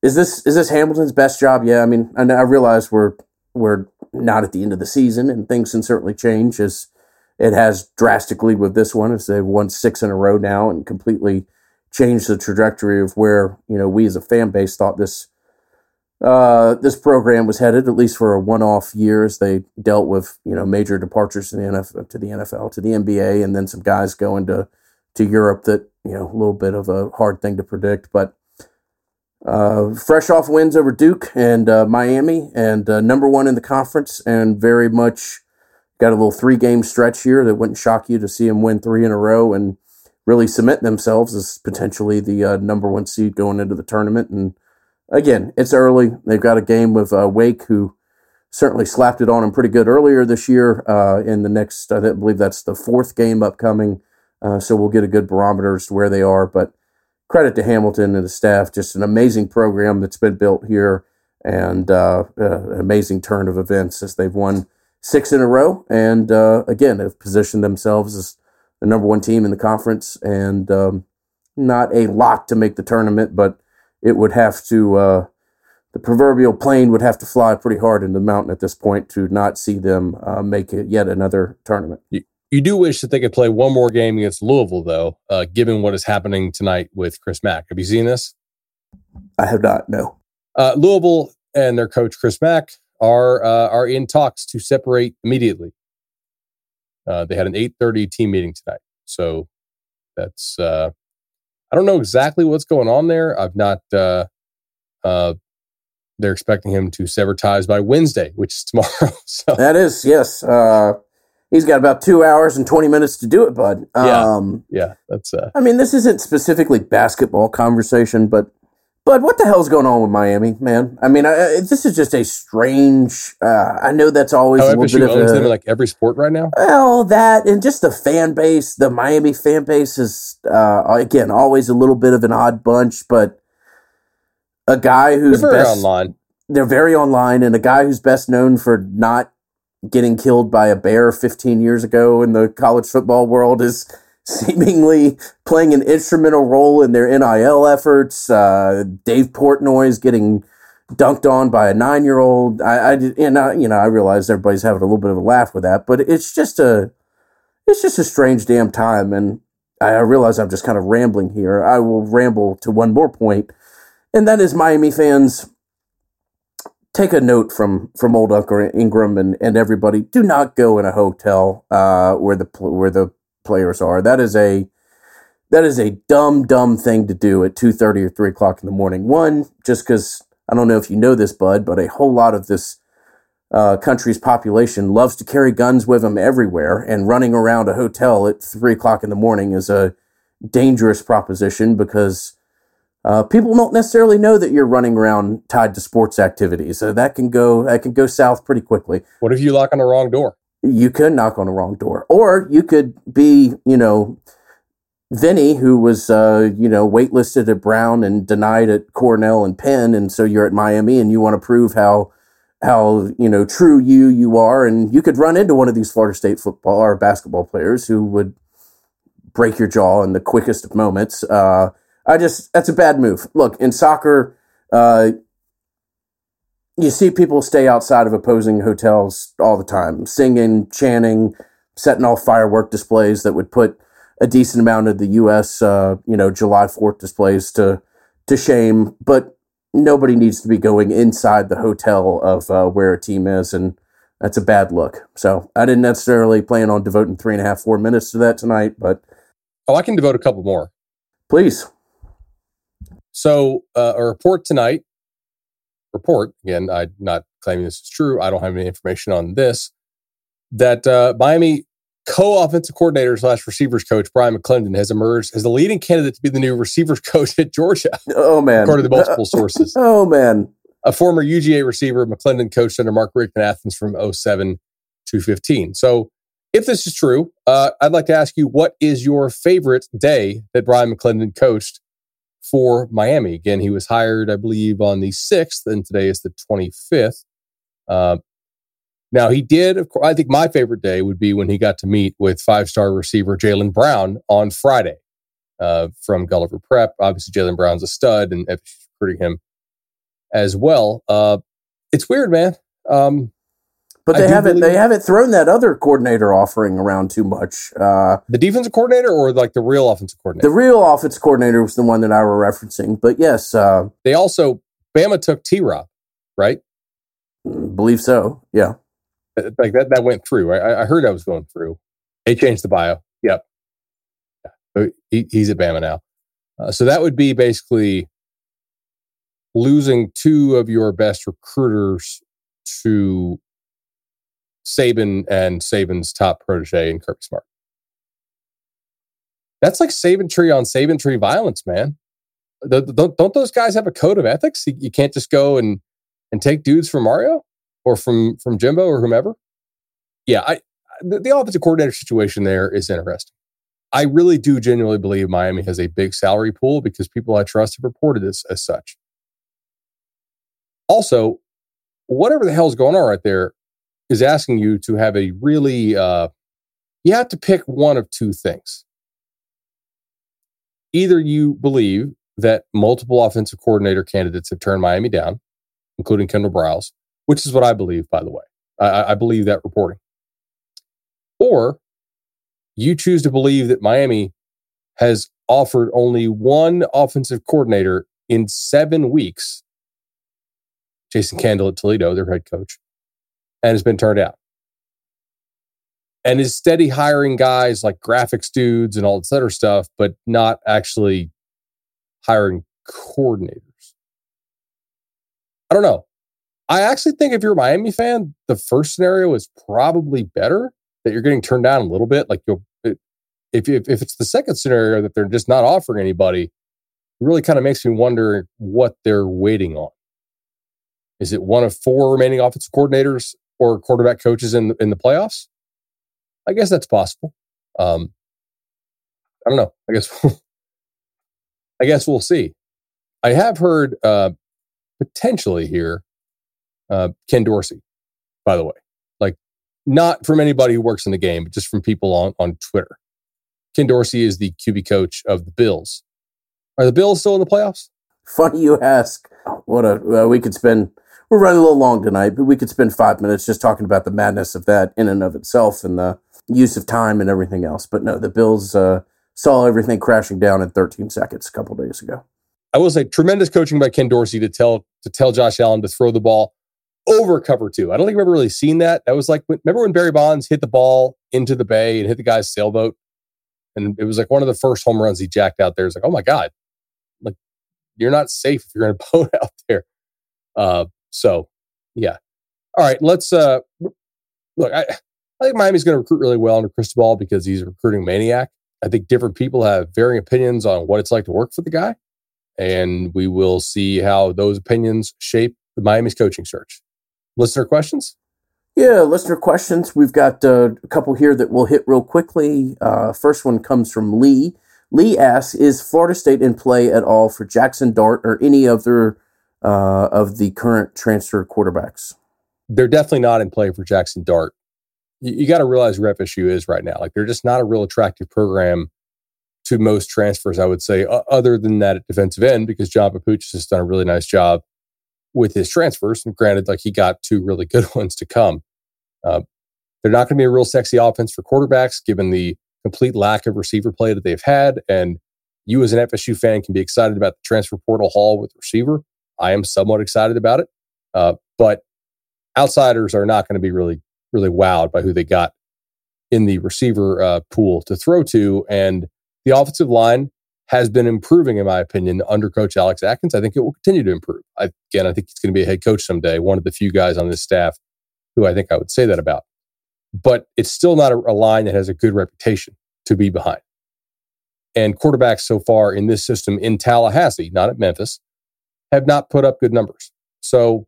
Is this is this Hamilton's best job? Yeah, I mean, I, I realize we're we're not at the end of the season, and things can certainly change as it has drastically with this one, as they've won six in a row now and completely changed the trajectory of where you know we as a fan base thought this uh, this program was headed, at least for a one-off years. They dealt with you know major departures to the NFL, to the NFL, to the NBA, and then some guys going to to Europe. That you know a little bit of a hard thing to predict, but uh, fresh off wins over Duke and uh, Miami, and uh, number one in the conference, and very much got a little three-game stretch here that wouldn't shock you to see them win three in a row and really cement themselves as potentially the uh, number one seed going into the tournament. And again, it's early. They've got a game with uh, Wake, who certainly slapped it on them pretty good earlier this year. Uh, in the next, I believe that's the fourth game upcoming. Uh, so we'll get a good barometer as to where they are. But credit to Hamilton and the staff, just an amazing program that's been built here and uh, uh, an amazing turn of events as they've won six in a row. And again, have positioned themselves as the number one team in the conference and um, not a lock to make the tournament, but it would have to, uh, the proverbial plane would have to fly pretty hard in the mountain at this point to not see them uh, make it yet another tournament. You, you, do wish that they could play one more game against Louisville, though, uh, given what is happening tonight with Chris Mack. Have you seen this? I have not, no. Uh, Louisville and their coach, Chris Mack, are uh, are in talks to separate immediately. Uh, they had an 8:30 team meeting tonight, so that's uh, I don't know exactly what's going on there. I've not. Uh, uh, they're expecting him to sever ties by Wednesday, which is tomorrow. so that is yes. Uh, he's got about two hours and 20 minutes to do it, bud. Um, yeah, yeah, that's. Uh, I mean, this isn't specifically basketball conversation, but but what the hell's going on with Miami, man? I mean, I, this is just a strange. Uh, I know that's always How a little bit of a, them in like every sport right now. Well, that and just the fan base, the Miami fan base is uh, again always a little bit of an odd bunch, but a guy who's they're very best, online. They're very online, and a guy who's best known for not getting killed by a bear 15 years ago in the college football world is seemingly playing an instrumental role in their NIL efforts. Uh, Dave Portnoy's getting dunked on by a nine year old. I, I, and I, you know, I realize everybody's having a little bit of a laugh with that, but it's just a, it's just a strange damn time. And I realize I'm just kind of rambling here. I will ramble to one more point, and that is Miami fans. Take a note from from old Uncle Ingram and, and everybody. Do not go in a hotel uh, where the where the players are. That is a that is a dumb, dumb thing to do at two thirty or three o'clock in the morning. One, just because I don't know if you know this, Bud, but a whole lot of this uh, country's population loves to carry guns with them everywhere, and running around a hotel at three o'clock in the morning is a dangerous proposition because uh, people don't necessarily know that you're running around tied to sports activities. So that can go that can go south pretty quickly. What if you lock on the wrong door? You could knock on the wrong door, or you could be, you know, Vinny, who was, uh, you know, waitlisted at Brown and denied at Cornell and Penn, and so you're at Miami, and you want to prove how, how you know, true you you are, and you could run into one of these Florida State football or basketball players who would break your jaw in the quickest of moments. Uh, I just that's a bad move. Look in soccer. Uh, you see people stay outside of opposing hotels all the time, singing, chanting, setting off firework displays that would put a decent amount of the U.S. Uh, you know July Fourth displays to to shame. But nobody needs to be going inside the hotel of uh, where a team is, and that's a bad look. So I didn't necessarily plan on devoting three and a half, four minutes to that tonight, but oh, I can devote a couple more. Please. So uh, a report tonight report, again, I'm not claiming this is true. I don't have any information on this, that uh, Miami co-offensive coordinator slash receivers coach Bryan McClendon has emerged as the leading candidate to be the new receivers coach at Georgia. Oh man, according to multiple sources. oh man, a former UGA receiver, McClendon coached under Mark Richt in Athens from 07 to 15. So, if this is true, uh, I'd like to ask you, what is your favorite day that Bryan McClendon coached for Miami. Again, he was hired, I believe, on the 6th, and today is the 25th. Uh, now, he did, of course, I think my favorite day would be when he got to meet with five star receiver Jalen Brown on Friday uh, from Gulliver Prep. Obviously, Jalen Brown's a stud, and recruiting him as well. Uh, it's weird, man. Um, but they haven't they haven't thrown that other coordinator offering around too much. Uh, the defensive coordinator or like the real offensive coordinator? The real offensive coordinator was the one that I were referencing. But yes, uh, they also Bama took T Rob, right? Believe so. Yeah, uh, like that that went through. I, I heard that was going through. They changed the bio. Yep. He, he's at Bama now. Uh, so that would be basically losing two of your best recruiters to Saban and Saban's top protege in Kirby Smart. That's like Saban tree on Saban tree violence, man. The, the, don't, don't those guys have a code of ethics? You, you can't just go and and take dudes from Mario or from from Jimbo or whomever. Yeah, I the, the offensive coordinator situation there is interesting. I really do genuinely believe Miami has a big salary pool because people I trust have reported this as such. Also, whatever the hell's going on right there is asking you to have a really, uh, you have to pick one of two things. Either you believe that multiple offensive coordinator candidates have turned Miami down, including Kendall Briles, which is what I believe, by the way. I, I believe that reporting. Or you choose to believe that Miami has offered only one offensive coordinator in seven weeks, Jason Candle at Toledo, their head coach, and has been turned out. And is steady hiring guys like graphics dudes and all this other stuff, but not actually hiring coordinators. I don't know. I actually think if you're a Miami fan, the first scenario is probably better that you're getting turned down a little bit. Like you'll, if, if, if it's the second scenario that they're just not offering anybody, it really kind of makes me wonder what they're waiting on. Is it one of four remaining offensive coordinators or quarterback coaches in in the playoffs? I guess that's possible. Um, I don't know. I guess I guess we'll see. I have heard uh, potentially here uh, Ken Dorsey, by the way like not from anybody who works in the game, but just from people on, on Twitter. Ken Dorsey is the QB coach of the Bills. Are the Bills still in the playoffs? Funny you ask. What a uh, we could spend. We're running a little long tonight, but we could spend five minutes just talking about the madness of that in and of itself and the use of time and everything else. But no, the Bills uh, saw everything crashing down in 13 seconds a couple days ago. I will say, tremendous coaching by Ken Dorsey to tell to tell Josh Allen to throw the ball over cover two. I don't think I've ever really seen that. That was like, remember when Barry Bonds hit the ball into the bay and hit the guy's sailboat? And it was like one of the first home runs he jacked out there. It's like, oh my God, like you're not safe if you're in a boat out there. Uh, so yeah. All right, let's uh look, I, I think Miami's going to recruit really well under Cristobal because he's a recruiting maniac. I think different people have varying opinions on what it's like to work for the guy. And we will see how those opinions shape the Miami's coaching search listener questions? Yeah, listener questions. We've got uh, a couple here that we'll hit real quickly. Uh, first one comes from Lee. Lee asks, "Is Florida State in play at all for Jackson Dart or any other uh, of the current transfer quarterbacks?" They're definitely not in play for Jackson Dart. You, you got to realize where FSU is right now. Like they're just not a real attractive program to most transfers. I would say, other than that at defensive end, because John Papuchis has done a really nice job with his transfers. And granted, like he got two really good ones to come. Uh, they're not going to be a real sexy offense for quarterbacks, given the complete lack of receiver play that they've had. And you, as an FSU fan, can be excited about the transfer portal haul with receiver. I am somewhat excited about it, uh, but outsiders are not going to be really, really wowed by who they got in the receiver uh, pool to throw to. And the offensive line has been improving, in my opinion, under Coach Alex Atkins. I think it will continue to improve. I, again, I think he's going to be a head coach someday. One of the few guys on this staff who I think I would say that about. But it's still not a, a line that has a good reputation to be behind. And quarterbacks so far in this system in Tallahassee, not at Memphis, have not put up good numbers. So,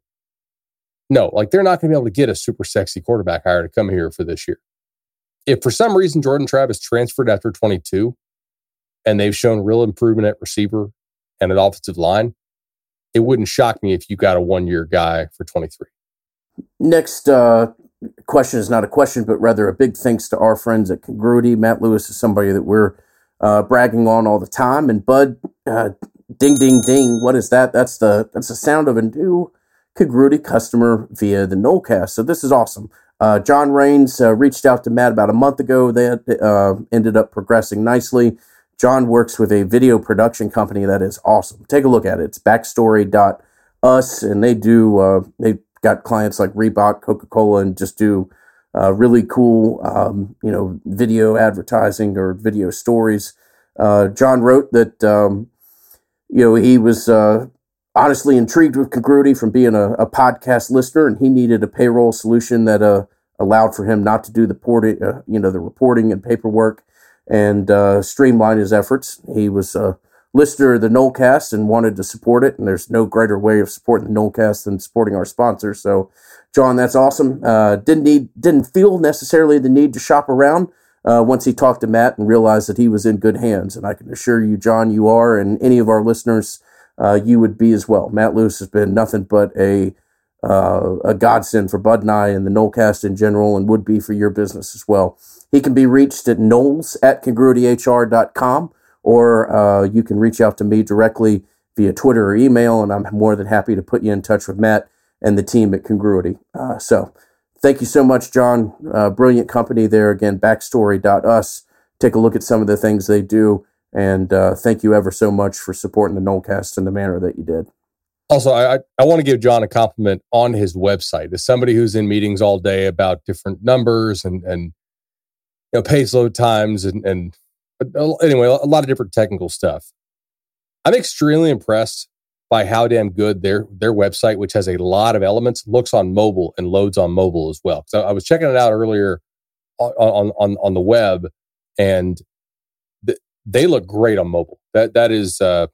no, like they're not going to be able to get a super sexy quarterback hire to come here for this year. If for some reason Jordan Travis transferred after 22, and they've shown real improvement at receiver and at offensive line, it wouldn't shock me if you got a one year guy for 23. Next uh, question is not a question, but rather a big thanks to our friends at Congruity. Matt Lewis is somebody that we're uh, bragging on all the time. And Bud, uh, ding, ding, ding. What is that? That's the that's the sound of a new Congruity customer via the Nolecast. So this is awesome. Uh, John Rains uh, reached out to Matt about a month ago. They uh, ended up progressing nicely. John works with a video production company that is awesome. Take a look at it. It's backstory.us, and they do, uh, they got clients like Reebok, Coca Cola, and just do uh, really cool, um, you know, video advertising or video stories. Uh, John wrote that, um, you know, he was uh, honestly intrigued with Congruity from being a, a, podcast listener, and he needed a payroll solution that uh, allowed for him not to do the uh, you know, the reporting and paperwork and uh, streamline his efforts. He was a listener of the Nolecast and wanted to support it, and there's no greater way of supporting the Nolecast than supporting our sponsor. So, John, that's awesome. Uh, didn't need, didn't feel necessarily the need to shop around. Uh, once he talked to Matt and realized that he was in good hands. And I can assure you, John, you are, and any of our listeners, uh, you would be as well. Matt Lewis has been nothing but a uh, a godsend for Bud and I and the Nolecast in general, and would be for your business as well. He can be reached at knowles at congruityhr.com, or uh, you can reach out to me directly via Twitter or email, and I'm more than happy to put you in touch with Matt and the team at Congruity. Uh, so, thank you so much, John. Uh, brilliant company there. Again, backstory.us. Take a look at some of the things they do. And uh, thank you ever so much for supporting the Nolecast in the manner that you did. Also, I, I want to give John a compliment on his website. As somebody who's in meetings all day about different numbers and and you know page load times and and anyway, a lot of different technical stuff. I'm extremely impressed by how damn good their their website, which has a lot of elements, looks on mobile and loads on mobile as well. So I was checking it out earlier on on on, the web, and th- they look great on mobile. That that is uh,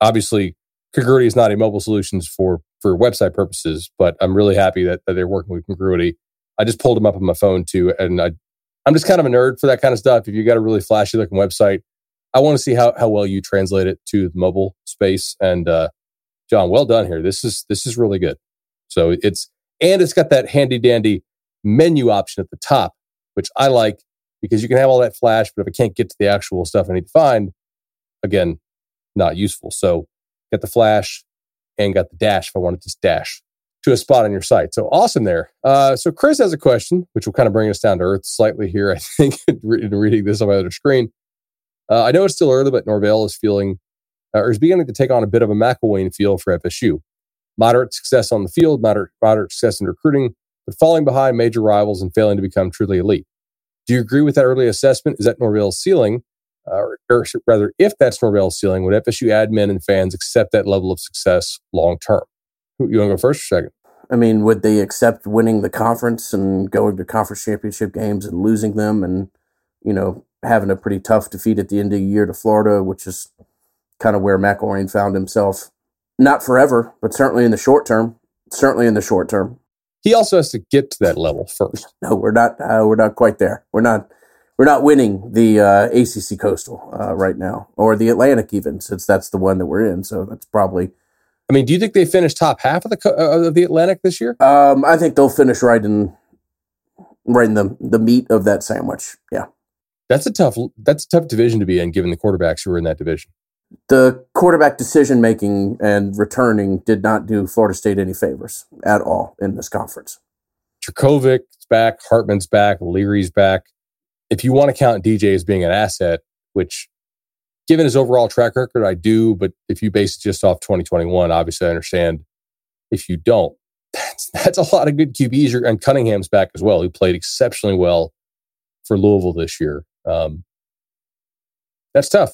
obviously Congruity is not a mobile solutions for for website purposes, but I'm really happy that, that they're working with Congruity. I just pulled them up on my phone too, and I, I'm just kind of a nerd for that kind of stuff. If you got a really flashy looking website, I want to see how how well you translate it to the mobile space. And uh, John, well done here. This is this is really good. So it's and it's got that handy dandy menu option at the top, which I like because you can have all that flash, but if I can't get to the actual stuff I need to find, again, not useful. So got the flash, and got the dash if I wanted to dash to a spot on your site. So awesome there. Uh, so Chris has a question, which will kind of bring us down to earth slightly here, I think, in reading this on my other screen. Uh, I know it's still early, but Norvell is feeling uh, or is beginning to take on a bit of a McElwain feel for FSU. Moderate success on the field, moderate, moderate success in recruiting, but falling behind major rivals and failing to become truly elite. Do you agree with that early assessment? Is that Norvell's ceiling? uh, or rather, if that's Norvell's ceiling, would FSU admin and fans accept that level of success long term? You want to go first or second? I mean, would they accept winning the conference and going to conference championship games and losing them and, you know, having a pretty tough defeat at the end of the year to Florida, which is kind of where McElwain found himself. Not forever, but certainly in the short term. Certainly in the short term. He also has to get to that level first. No, we're not. Uh, we're not quite there. We're not we're not winning the uh, ACC Coastal uh, right now, or the Atlantic even, since that's the one that we're in. So that's probably. I mean, do you think they finish top half of the uh, of the Atlantic this year? Um, I think they'll finish right in right in the the meat of that sandwich. Yeah, that's a tough that's a tough division to be in, given the quarterbacks who are in that division. The quarterback decision making and returning did not do Florida State any favors at all in this conference. Jurkovec's back, Hartman's back, Leary's back if you want to count DJ as being an asset, which given his overall track record, I do, but if you base it just off 2021, obviously I understand. If you don't, that's that's a lot of good QBs. And Cunningham's back as well, who played exceptionally well for Louisville this year. Um, that's tough.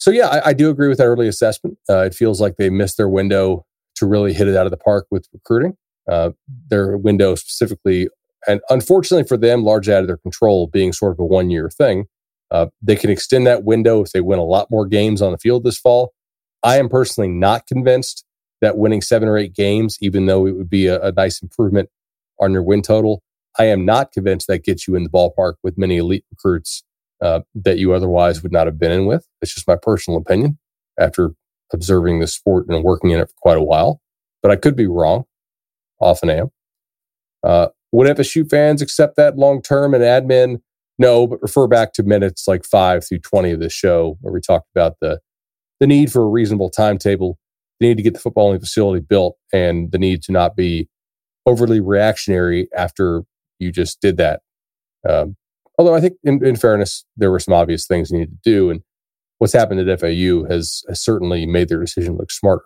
So yeah, I, I, do agree with that early assessment. Uh, it feels like they missed their window to really hit it out of the park with recruiting. Uh, their window specifically and unfortunately for them, largely out of their control, being sort of a one year thing. Uh, they can extend that window if they win a lot more games on the field this fall. I am personally not convinced that winning seven or eight games, even though it would be a, a nice improvement on your win total, I am not convinced that gets you in the ballpark with many elite recruits uh, that you otherwise would not have been in with. It's just my personal opinion after observing the sport and working in it for quite a while. But I could be wrong. Often am. Uh, would FSU fans accept that long term and admin? No, but refer back to minutes like five through 20 of this show where we talked about the, the need for a reasonable timetable, the need to get the footballing facility built, and the need to not be overly reactionary after you just did that. Um, although I think, in, in, fairness, there were some obvious things you need to do. And what's happened at FAU has, has certainly made their decision look smarter,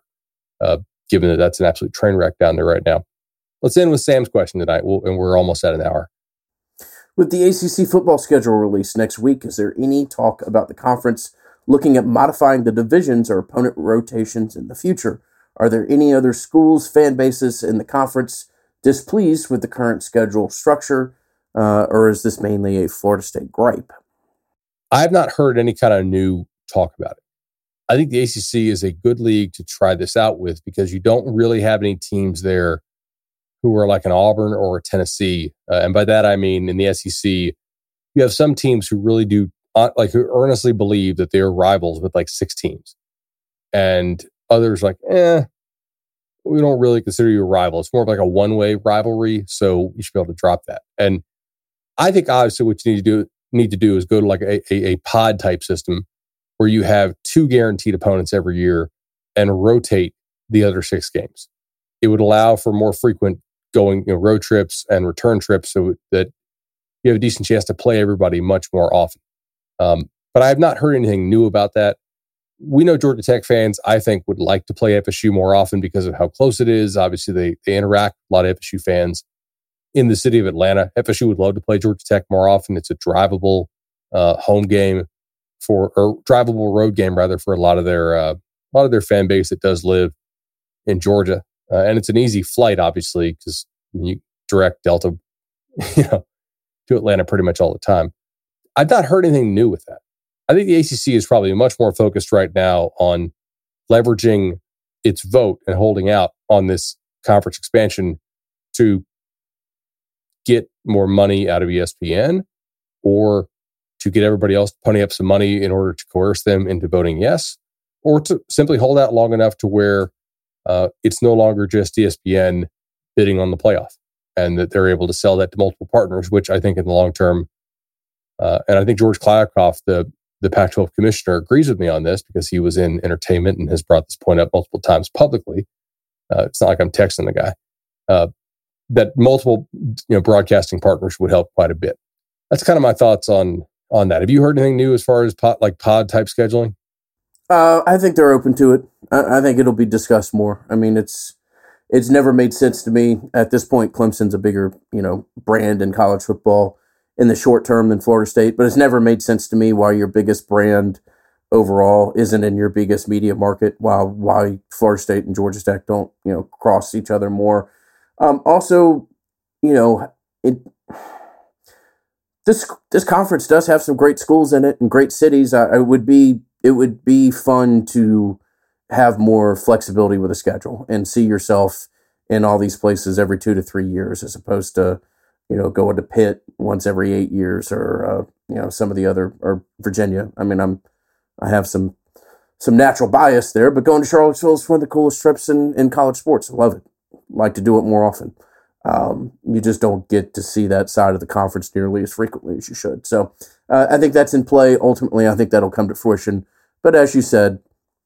uh, given that that's an absolute train wreck down there right now. Let's end with Sam's question tonight, we'll, and we're almost at an hour. With the ACC football schedule released next week, is there any talk about the conference looking at modifying the divisions or opponent rotations in the future? Are there any other schools, fan bases in the conference displeased with the current schedule structure, uh, or is this mainly a Florida State gripe? I have not heard any kind of new talk about it. I think the ACC is a good league to try this out with because you don't really have any teams there who are like an Auburn or a Tennessee. Uh, and by that, I mean in the SEC, you have some teams who really do, uh, like, who earnestly believe that they are rivals with like six teams. And others like, eh, we don't really consider you a rival. It's more of like a one way rivalry. So you should be able to drop that. And I think obviously what you need to do need to do is go to like a, a, a pod type system where you have two guaranteed opponents every year and rotate the other six games. It would allow for more frequent going, you know, road trips and return trips so that you have a decent chance to play everybody much more often. Um, but I have not heard anything new about that. We know Georgia Tech fans, I think, would like to play FSU more often because of how close it is. Obviously, they, they interact a lot of FSU fans in the city of Atlanta. FSU would love to play Georgia Tech more often. It's a drivable uh, home game for or drivable road game rather for a lot of their uh, a lot of their fan base that does live in Georgia, uh, and it's an easy flight, obviously, because you direct Delta, you know, to Atlanta pretty much all the time. I've not heard anything new with that. I think the ACC is probably much more focused right now on leveraging its vote and holding out on this conference expansion to get more money out of ESPN or to get everybody else pony up some money in order to coerce them into voting yes, or to simply hold out long enough to where uh, it's no longer just ESPN bidding on the playoff and that they're able to sell that to multiple partners, which I think in the long term, uh, and I think George Kliavkoff, the the Pac-12 commissioner, agrees with me on this because he was in entertainment and has brought this point up multiple times publicly. Uh, it's not like I'm texting the guy. That multiple you know broadcasting partners would help quite a bit. That's kind of my thoughts on on that. Have you heard anything new as far as pod, like pod type scheduling? Uh, I think they're open to it. I, I, think it'll be discussed more. I mean, it's it's never made sense to me at this point. Clemson's a bigger you know brand in college football in the short term than Florida State, but it's never made sense to me why your biggest brand overall isn't in your biggest media market. While why Florida State and Georgia Tech don't you know cross each other more. Um, also, you know it this this conference does have some great schools in it and great cities. I, I, would be it would be fun to have more flexibility with a schedule and see yourself in all these places every two to three years, as opposed to you know going to Pitt once every eight years or uh, you know some of the other or Virginia. I mean, I'm I have some some natural bias there, but going to Charlottesville is one of the coolest trips in in college sports. I love it. Like to do it more often. Um, you just don't get to see that side of the conference nearly as frequently as you should. So uh, I think that's in play. Ultimately, I think that'll come to fruition. But as you said,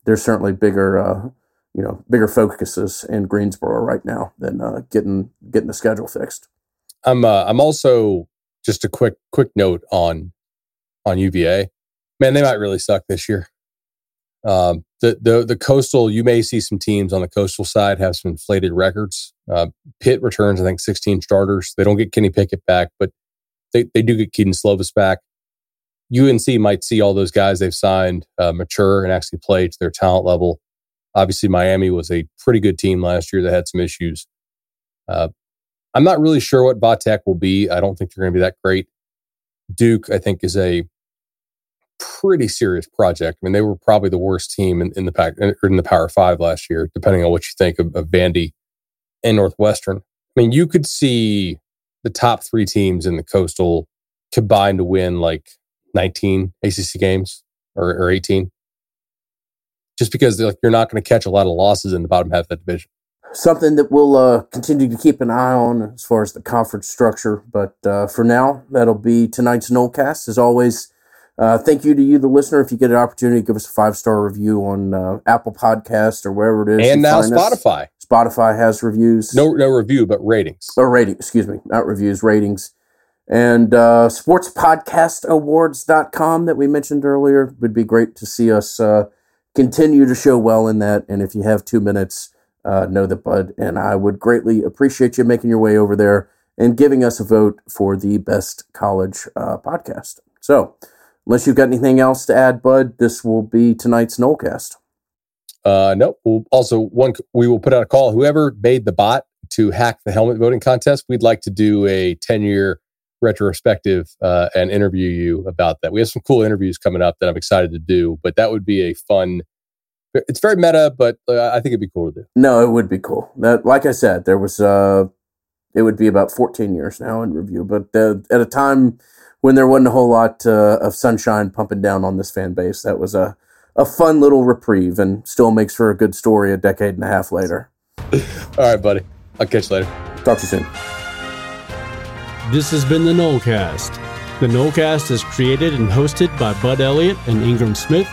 there's certainly bigger, uh, you know, bigger focuses in Greensboro right now than uh, getting getting the schedule fixed. I'm uh, I'm also just a quick quick note on on UVA. Man, they might really suck this year. Um, the the the coastal, you may see some teams on the coastal side have some inflated records. Uh, Pitt returns, I think, 16 starters. They don't get Kenny Pickett back, but they, they do get Kedon Slovis back. UNC might see all those guys they've signed uh, mature and actually play to their talent level. Obviously, Miami was a pretty good team last year that had some issues. Uh, I'm not really sure what Vatek will be. I don't think they're going to be that great. Duke, I think, is a pretty serious project. I mean, they were probably the worst team in, in the pack in the Power Five last year, depending on what you think of, of and Northwestern. I mean, you could see the top three teams in the Coastal combined to win like 19 ACC games or, or 18, just because like you're not going to catch a lot of losses in the bottom half of that division. Something that we'll uh, continue to keep an eye on as far as the conference structure. But uh, for now, that'll be tonight's Nolecast. As always, uh, thank you to you, the listener. If you get an opportunity, give us a five star review on uh, Apple Podcast or wherever it is. And now Spotify. Us. Spotify has reviews. No, no review, but ratings. Or oh, rating, excuse me, not reviews, ratings. And uh, sportspodcastawards.com that we mentioned earlier would be great to see us uh, continue to show well in that. And if you have two minutes, uh, know that Bud and I would greatly appreciate you making your way over there and giving us a vote for the best college uh, podcast. So, Unless you've got anything else to add, Bud, this will be tonight's Nolecast. Uh, no. We'll also, one we will put out a call. Whoever made the bot to hack the helmet voting contest, we'd like to do a ten year retrospective uh, and interview you about that. We have some cool interviews coming up that I'm excited to do, but that would be a fun. It's very meta, but uh, I think it'd be cool to do. No, it would be cool. That, like I said, there was uh, it would be about 14 years now in review, but uh, at a time when there wasn't a whole lot uh, of sunshine pumping down on this fan base, that was a a fun little reprieve, and still makes for a good story a decade and a half later. All right, buddy. I'll catch you later. Talk to you soon. This has been the Nolecast. The Nolecast is created and hosted by Bud Elliott and Ingram Smith,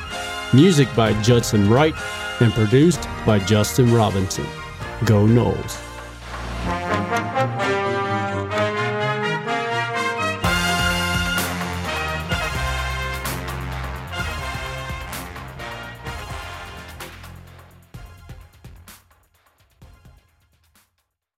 music by Judson Wright, and produced by Justin Robinson. Go Noles.